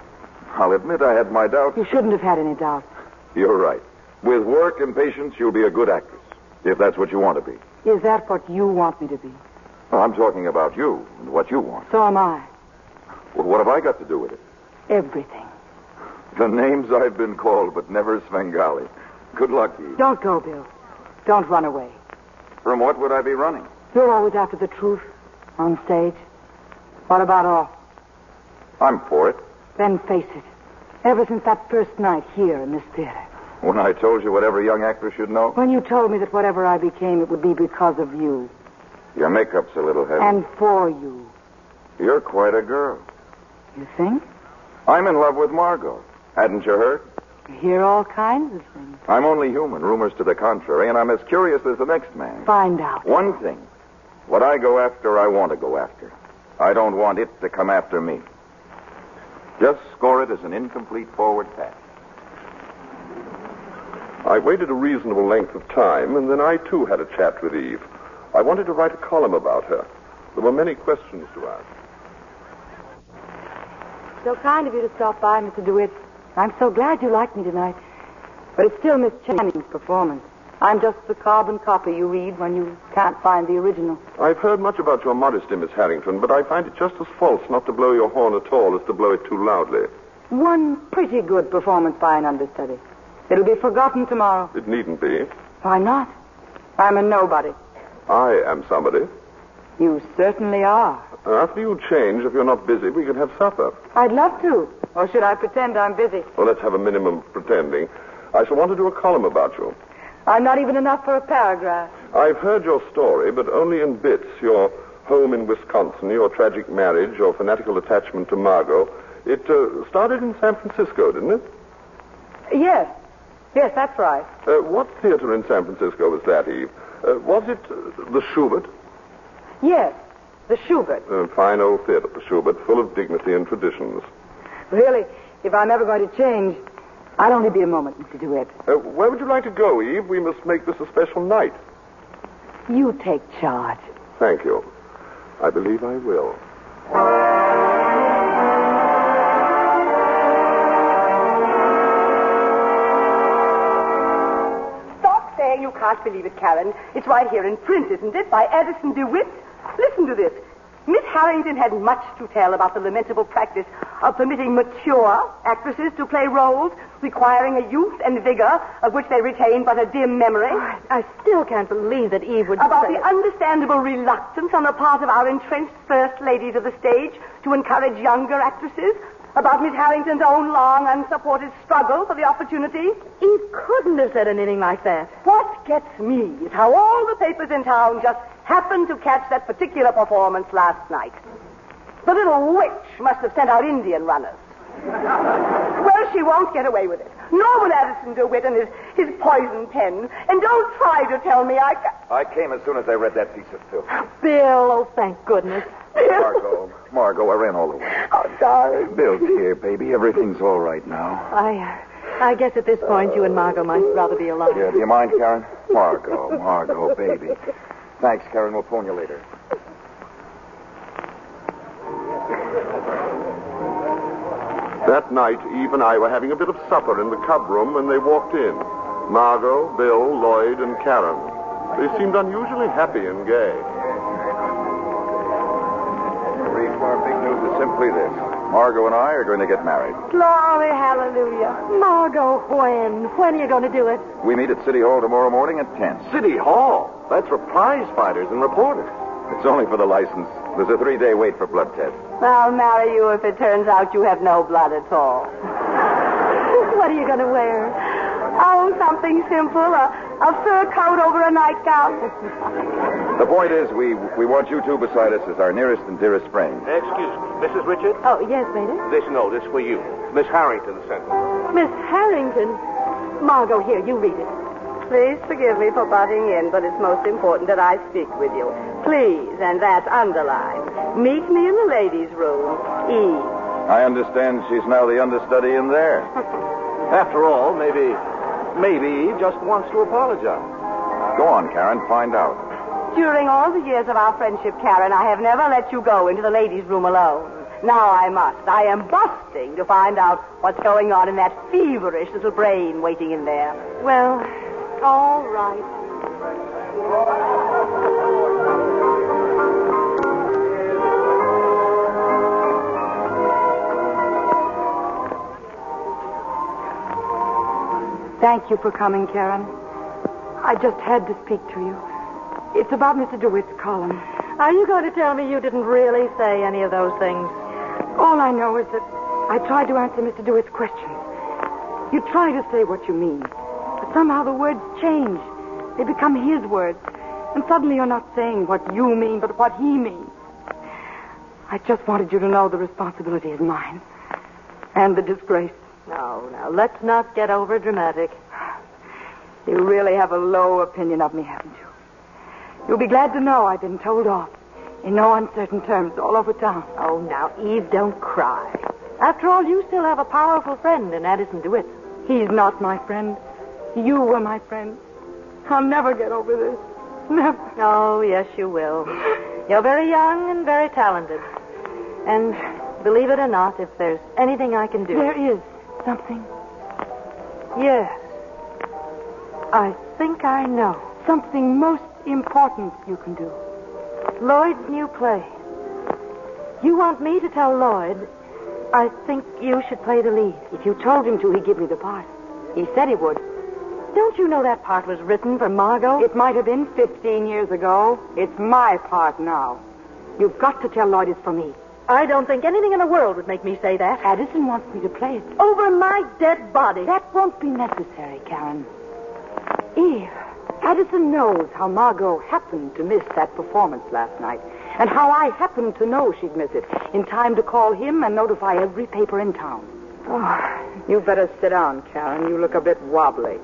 I'll admit I had my doubts. You shouldn't have had any doubts. You're right. With work and patience, you'll be a good actress, if that's what you want to be. Is that what you want me to be? Oh, I'm talking about you and what you want. So am I. Well, what have I got to do with it? Everything. The names I've been called, but never Svengali. Good luck, Eve. Don't go, Bill. Don't run away. From what would I be running? You're always after the truth on stage. What about all? I'm for it. Then face it. Ever since that first night here in this theater. When I told you what every young actor should know, When you told me that whatever I became, it would be because of you. your makeup's a little heavy. And for you. You're quite a girl. You think? I'm in love with Margo. Hadn't you heard? You hear all kinds of things. I'm only human, rumors to the contrary, and I'm as curious as the next man. Find out. One thing. What I go after, I want to go after. I don't want it to come after me. Just score it as an incomplete forward pass. I waited a reasonable length of time, and then I too had a chat with Eve. I wanted to write a column about her. There were many questions to ask. So kind of you to stop by, Mr. DeWitt. I'm so glad you liked me tonight. But it's still Miss Channing's performance. I'm just the carbon copy you read when you can't find the original. I've heard much about your modesty, Miss Harrington, but I find it just as false not to blow your horn at all as to blow it too loudly. One pretty good performance by an understudy. It'll be forgotten tomorrow. It needn't be. Why not? I'm a nobody. I am somebody. You certainly are. After you change, if you're not busy, we can have supper. I'd love to. Or should I pretend I'm busy? Well, let's have a minimum of pretending. I shall want to do a column about you. I'm not even enough for a paragraph. I've heard your story, but only in bits. Your home in Wisconsin, your tragic marriage, your fanatical attachment to Margo. It uh, started in San Francisco, didn't it? Yes. Yes, that's right. Uh, what theater in San Francisco was that, Eve? Uh, was it uh, the Shubert? Yes. The Shubert. A fine old theater, the Shubert, full of dignity and traditions. Really, if I'm ever going to change, I'd only be a moment, Mr. DeWitt. Uh, where would you like to go, Eve? We must make this a special night. You take charge. Thank you. I believe I will. Stop saying you can't believe it, Karen. It's right here in print, isn't it? By Addison DeWitt. Listen to this. Miss Harrington had much to tell about the lamentable practice of permitting mature actresses to play roles requiring a youth and vigor of which they retain but a dim memory. Oh, I still can't believe that Eve would About the understandable reluctance on the part of our entrenched first ladies of the stage to encourage younger actresses. About Miss Harrington's own long, unsupported struggle for the opportunity. Eve couldn't have said anything like that. What gets me is how all the papers in town just happened to catch that particular performance last night. The little witch must have sent out Indian runners. well, she won't get away with it. Nor will Addison DeWitt and his, his poison pen. And don't try to tell me I ca- I came as soon as I read that piece of film. Bill, oh, thank goodness. Margo, Margo, I ran all the way. Oh, darling. Bill's here, baby. Everything's all right now. I, I guess at this point you and Margo might rather be alone. Yeah, do you mind, Karen? Margo, Margo, baby. Thanks, Karen. We'll phone you later. That night, Eve and I were having a bit of supper in the cub room when they walked in. Margo, Bill, Lloyd, and Karen. They seemed unusually happy and gay. The reason for our big news is simply this. Margo and I are going to get married. Glory, hallelujah. Margo, when? When are you going to do it? We meet at City Hall tomorrow morning at 10. City Hall? That's for prize fighters and reporters. It's only for the license. There's a three-day wait for blood tests. I'll marry you if it turns out you have no blood at all. What are you going to wear? Oh, something simple. A, a fur coat over a nightgown. The point is, we we want you two beside us as our nearest and dearest friends. Excuse me, Mrs. Richard? Oh, yes, Maida? This note is for you. Miss Harrington sent it. Miss Harrington. Margo, here, you read it. Please forgive me for butting in, but it's most important that I speak with you. Please, and that's underlined. Meet me in the ladies' room. E. I understand she's now the understudy in there. After all, maybe, maybe Eve just wants to apologize. Go on, Karen. Find out. During all the years of our friendship, Karen, I have never let you go into the ladies' room alone. Now I must. I am busting to find out what's going on in that feverish little brain waiting in there. Well, all right. Thank you for coming, Karen. I just had to speak to you. It's about Mr. DeWitt's column. Are you going to tell me you didn't really say any of those things? All I know is that I tried to answer Mr. DeWitt's questions. You try to say what you mean, but somehow the words change. They become his words. And suddenly you're not saying what you mean, but what he means. I just wanted you to know the responsibility is mine. And the disgrace. No, now, let's not get over dramatic. You really have a low opinion of me, haven't you? You'll be glad to know I've been told off in no uncertain terms all over town. Oh, now, Eve, don't cry. After all, you still have a powerful friend in Addison DeWitt. He's not my friend. You were my friend. I'll never get over this. Never. Oh, yes, you will. You're very young and very talented. And believe it or not, if there's anything I can do. There is something. Yes. I think I know. Something most important you can do. Lloyd's new play. You want me to tell Lloyd, I think you should play the lead. If you told him to, he'd give me the part. He said he would. Don't you know that part was written for Margo? It might have been 15 years ago. It's my part now. You've got to tell Lloyd it's for me. I don't think anything in the world would make me say that. Addison wants me to play it. Over my dead body. That won't be necessary, Karen. Eve, Addison knows how Margo happened to miss that performance last night, and how I happened to know she'd miss it in time to call him and notify every paper in town. Oh, you better sit down, Karen. You look a bit wobbly.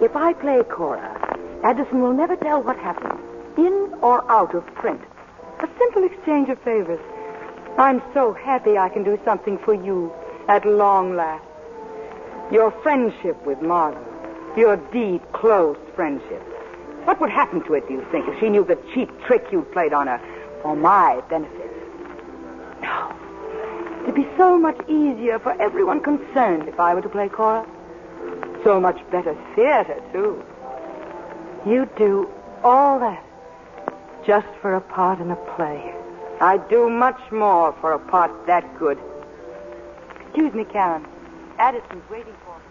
If I play Cora, Addison will never tell what happened, in or out of print. A simple exchange of favors. I'm so happy I can do something for you at long last. Your friendship with Margo. Your deep, close friendship. What would happen to it, do you think, if she knew the cheap trick you'd played on her for my benefit? No. It'd be so much easier for everyone concerned if I were to play Cora. So much better theater, too. You'd do all that just for a part in a play. I'd do much more for a part that good. Excuse me, Karen. Addison's waiting for me.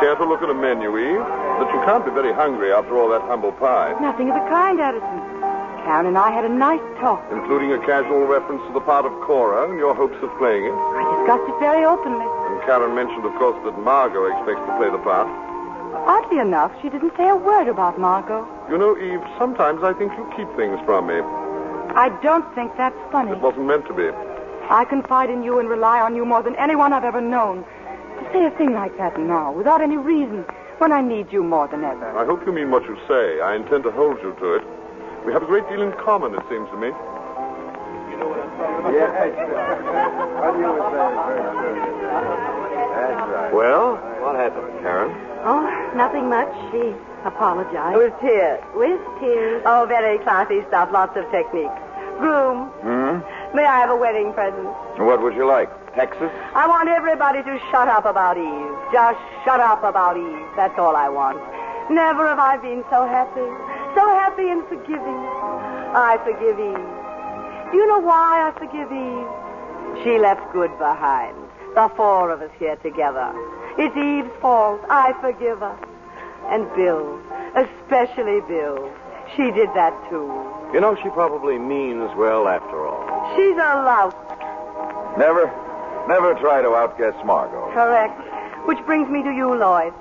Care to look at a menu, Eve? But you can't be very hungry after all that humble pie. Nothing of the kind, Addison. Karen and I had a nice talk. Including a casual reference to the part of Cora and your hopes of playing it. I discussed it very openly. And Karen mentioned, of course, that Margo expects to play the part. Oddly enough, she didn't say a word about Margo. You know, Eve, sometimes I think you keep things from me. I don't think that's funny. It wasn't meant to be. I confide in you and rely on you more than anyone I've ever known. To say a thing like that now, without any reason, when I need you more than ever. I hope you mean what you say. I intend to hold you to it. We have a great deal in common, it seems to me. Well, what happened, Karen? Oh, nothing much. She apologized. With tears. With tears. Oh, very classy stuff. Lots of technique. Groom, Hmm? may I have a wedding present? What would you like? Texas? I want everybody to shut up about Eve. Just shut up about Eve. That's all I want. Never have I been so happy. So happy and forgiving. I forgive Eve. Do you know why I forgive Eve? She left good behind. The four of us here together. It's Eve's fault. I forgive her. And Bill, especially Bill. She did that too. You know, she probably means well after all. She's a lout. Never, never try to outguess Margo. Correct. Which brings me to you, Lloyd.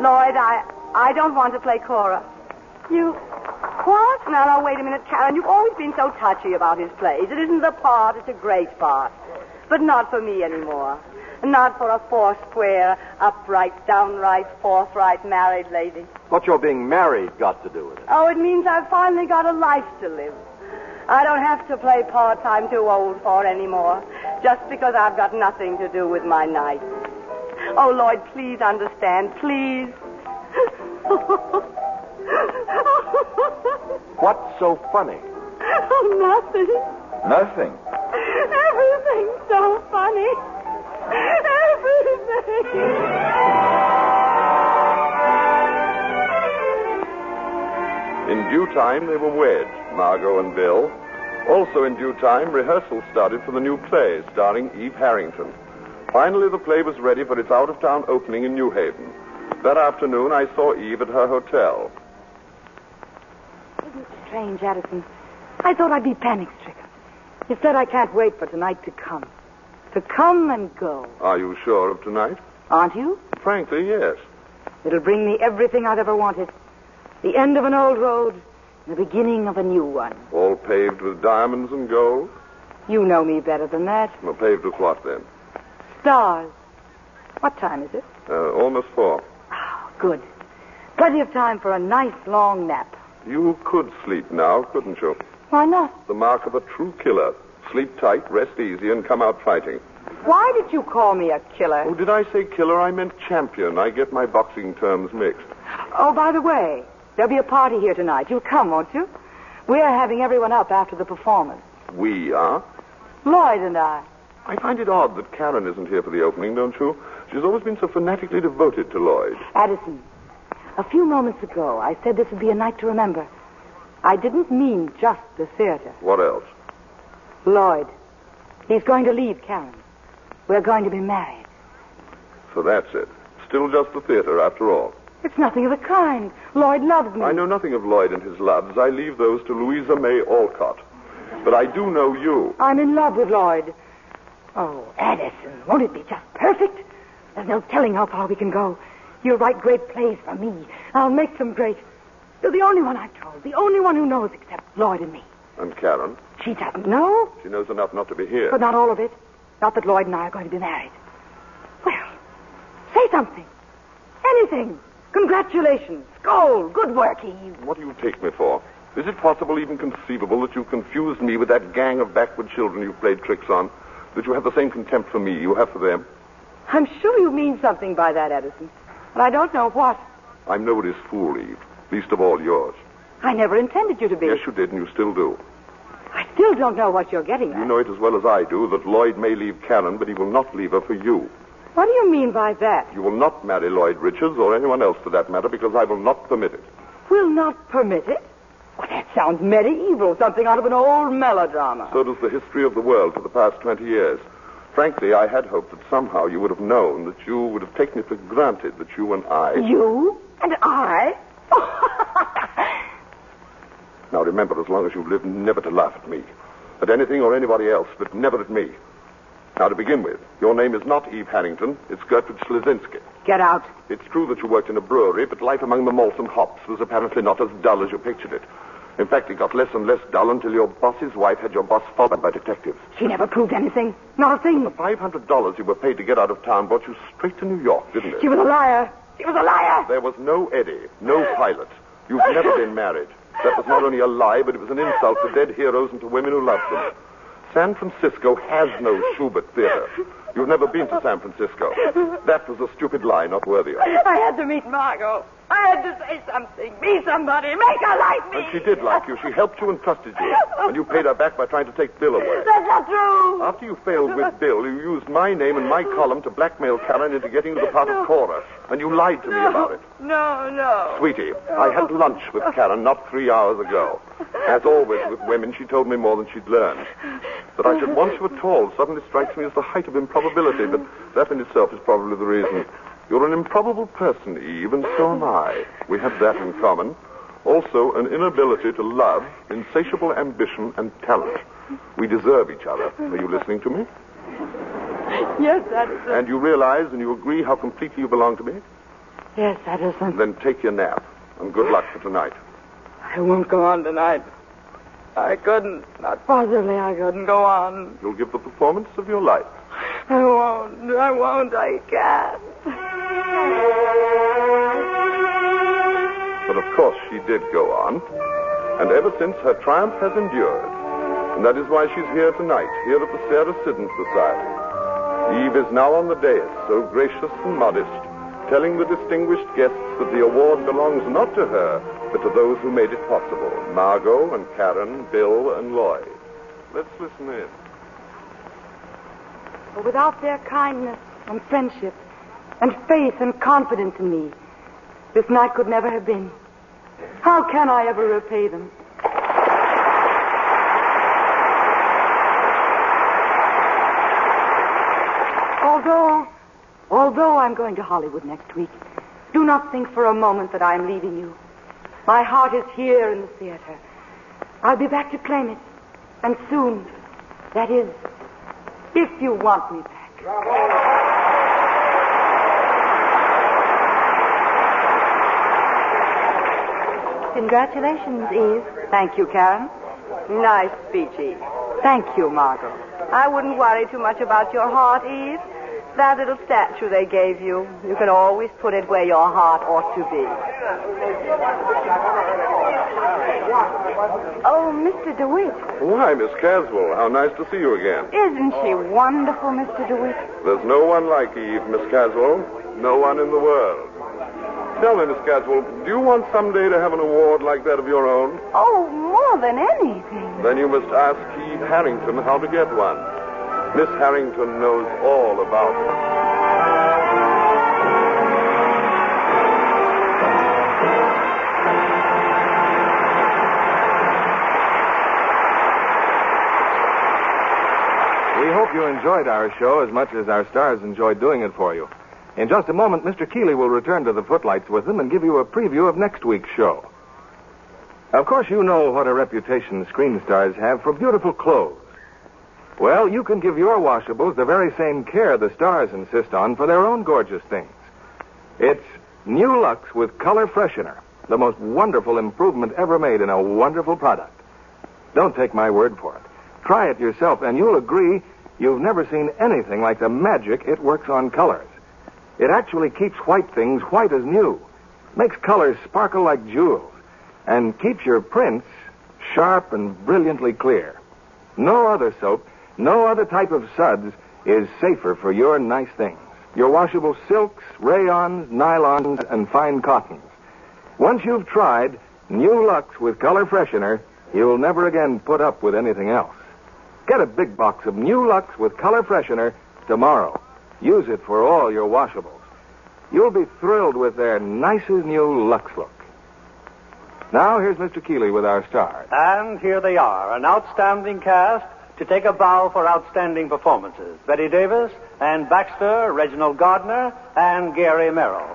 Lloyd, I I don't want to play Cora. You what? Now, now, wait a minute, Karen. You've always been so touchy about his plays. It isn't the part, it's a great part. But not for me anymore. Not for a four-square, upright, downright, forthright married lady. What your being married got to do with it? Oh, it means I've finally got a life to live. I don't have to play parts I'm too old for anymore, just because I've got nothing to do with my night. Oh, Lloyd, please understand, please. What's so funny? Oh, nothing. Nothing. Everything's so funny. Everything. In due time, they were wed, Margo and Bill. Also in due time, rehearsals started for the new play starring Eve Harrington. Finally, the play was ready for its out of town opening in New Haven. That afternoon, I saw Eve at her hotel. Isn't it strange, Addison? I thought I'd be panic stricken. Instead, I can't wait for tonight to come. To come and go. Are you sure of tonight? Aren't you? Frankly, yes. It'll bring me everything I've ever wanted. The end of an old road, the beginning of a new one. All paved with diamonds and gold? You know me better than that. Well, paved with what then? Stars. What time is it? Uh, almost four. Good. Plenty of time for a nice long nap. You could sleep now, couldn't you? Why not? The mark of a true killer. Sleep tight, rest easy, and come out fighting. Why did you call me a killer? Oh, did I say killer? I meant champion. I get my boxing terms mixed. Oh, by the way, there'll be a party here tonight. You'll come, won't you? We're having everyone up after the performance. We are. Lloyd and I. I find it odd that Karen isn't here for the opening, don't you? She's always been so fanatically devoted to Lloyd. Addison, a few moments ago, I said this would be a night to remember. I didn't mean just the theater. What else? Lloyd. He's going to leave Karen. We're going to be married. So that's it. Still just the theater, after all. It's nothing of the kind. Lloyd loves me. I know nothing of Lloyd and his loves. I leave those to Louisa May Alcott. But I do know you. I'm in love with Lloyd. Oh, Addison, won't it be just perfect? There's no telling how far we can go. You'll write great plays for me. I'll make them great. You're the only one I've told, the only one who knows except Lloyd and me. And Karen? She doesn't know, She knows enough not to be here. but not all of it. Not that Lloyd and I are going to be married. Well, say something. Anything. Congratulations. Gold. Good work, Eve. What do you take me for? Is it possible, even conceivable, that you confused me with that gang of backward children you've played tricks on? That you have the same contempt for me you have for them? I'm sure you mean something by that, Addison. But I don't know what. I'm nobody's fool, Eve. Least of all yours. I never intended you to be. Yes, you did, and you still do. I still don't know what you're getting at. You know it as well as I do that Lloyd may leave Karen, but he will not leave her for you. What do you mean by that? You will not marry Lloyd Richards or anyone else for that matter because I will not permit it. Will not permit it? Well, that sounds medieval, something out of an old melodrama. So does the history of the world for the past 20 years. Frankly, I had hoped that somehow you would have known, that you would have taken it for granted that you and I. You and I? Now remember, as long as you live, never to laugh at me. At anything or anybody else, but never at me. Now, to begin with, your name is not Eve Harrington, it's Gertrude Schlesinski. Get out. It's true that you worked in a brewery, but life among the malts and hops was apparently not as dull as you pictured it. In fact, it got less and less dull until your boss's wife had your boss followed by detectives. She never proved anything. Not a thing. The $500 you were paid to get out of town brought you straight to New York, didn't it? She was a liar. She was a liar. There was no Eddie, no pilot. You've never been married. That was not only a lie, but it was an insult to dead heroes and to women who loved them. San Francisco has no Shubert Theater. You've never been to San Francisco. That was a stupid lie not worthy of you. I had to meet Margo. I had to say something. Be somebody. Make her like me. And she did like you. She helped you and trusted you. And you paid her back by trying to take Bill away. That's not true. After you failed with Bill, you used my name and my column to blackmail Karen into getting to the part of Cora. And you lied to me about it. No, no. Sweetie, I had lunch with Karen not three hours ago. As always with women, she told me more than she'd learned. That I should want you at all suddenly strikes me as the height of improbability, but that in itself is probably the reason. You're an improbable person, Eve, and so am I. We have that in common. Also, an inability to love, insatiable ambition, and talent. We deserve each other. Are you listening to me? Yes, that's. And you realize and you agree how completely you belong to me? Yes, Addison. Then take your nap. And good luck for tonight. I won't go on tonight. I couldn't. Not possibly. I couldn't go on. You'll give the performance of your life. I won't. I won't. I can't. But of course she did go on. And ever since, her triumph has endured. And that is why she's here tonight, here at the Sarah Siddons Society. Eve is now on the dais, so gracious and modest, telling the distinguished guests that the award belongs not to her, but to those who made it possible Margo and Karen, Bill and Lloyd. Let's listen in. Without their kindness and friendship and faith and confidence in me, this night could never have been. How can I ever repay them? Although, although I'm going to Hollywood next week, do not think for a moment that I am leaving you. My heart is here in the theater. I'll be back to claim it. And soon. That is, if you want me back. Congratulations, Eve. Thank you, Karen. Nice speech, Eve. Thank you, Margo. I wouldn't worry too much about your heart, Eve. That little statue they gave you, you can always put it where your heart ought to be. Oh, Mr. DeWitt. Why, Miss Caswell, how nice to see you again. Isn't she wonderful, Mr. DeWitt? There's no one like Eve, Miss Caswell. No one in the world. Tell me, Miss Caswell, do you want someday to have an award like that of your own? Oh, more than anything. Then you must ask Eve Harrington how to get one. Miss Harrington knows all about it. We hope you enjoyed our show as much as our stars enjoyed doing it for you. In just a moment, Mr. Keighley will return to the footlights with them and give you a preview of next week's show. Of course, you know what a reputation screen stars have for beautiful clothes. Well, you can give your washables the very same care the stars insist on for their own gorgeous things. It's New Lux with Color Freshener, the most wonderful improvement ever made in a wonderful product. Don't take my word for it. Try it yourself, and you'll agree you've never seen anything like the magic it works on colors. It actually keeps white things white as new, makes colors sparkle like jewels, and keeps your prints sharp and brilliantly clear. No other soap, no other type of suds is safer for your nice things. Your washable silks, rayons, nylons, and fine cottons. Once you've tried New Lux with color freshener, you'll never again put up with anything else. Get a big box of New Lux with color freshener tomorrow. Use it for all your washables. You'll be thrilled with their nicest new Lux look. Now, here's Mr. Keighley with our stars. And here they are, an outstanding cast to take a bow for outstanding performances. Bette Davis, Anne Baxter, Reginald Gardiner, and Gary Merrill.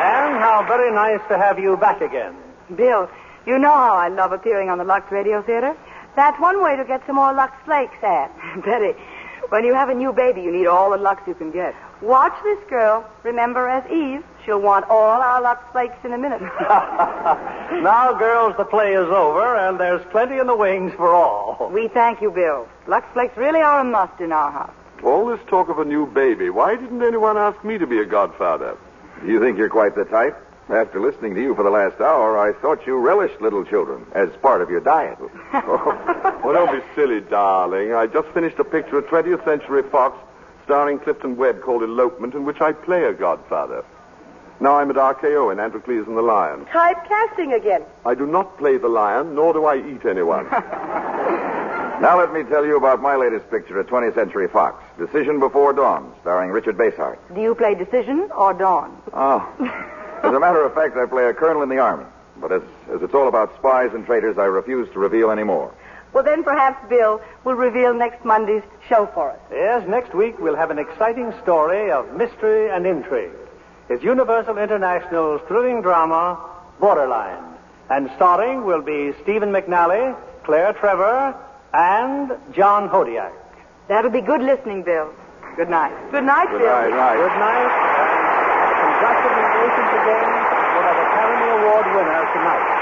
And how very nice to have you back again. Bill, you know how I love appearing on the Lux Radio Theater. That's one way to get some more Lux Flakes, Anne. Bette, when you have a new baby, you need all the Lux you can get. Watch this girl. Remember, as Eve, she'll want all our Lux Flakes in a minute. now, girls, the play is over, and there's plenty in the wings for all. We thank you, Bill. Lux Flakes really are a must in our house. All this talk of a new baby, why didn't anyone ask me to be a godfather? Do you think you're quite the type? After listening to you for the last hour, I thought you relished little children as part of your diet. Oh. Well, don't be silly, darling. I just finished a picture of 20th Century Fox starring Clifton Webb called Elopement, in which I play a godfather. Now I'm at RKO in Androcles and the Lion. Typecasting again. I do not play the lion, nor do I eat anyone. Now let me tell you about my latest picture at 20th Century Fox, Decision Before Dawn, starring Richard Basehart. Do you play Decision or Dawn? Oh. As a matter of fact, I play a colonel in the Army. But as, as it's all about spies and traitors, I refuse to reveal any more. Well, then perhaps Bill will reveal next Monday's show for us. Yes, next week we'll have an exciting story of mystery and intrigue. It's Universal International's thrilling drama, Borderline. And starring will be Stephen McNally, Claire Trevor, and John Hodiak. That'll be good listening, Bill. Good night. Good night, Good Bill. night, night. Good night. And congratulations again for the Academy Award winner tonight.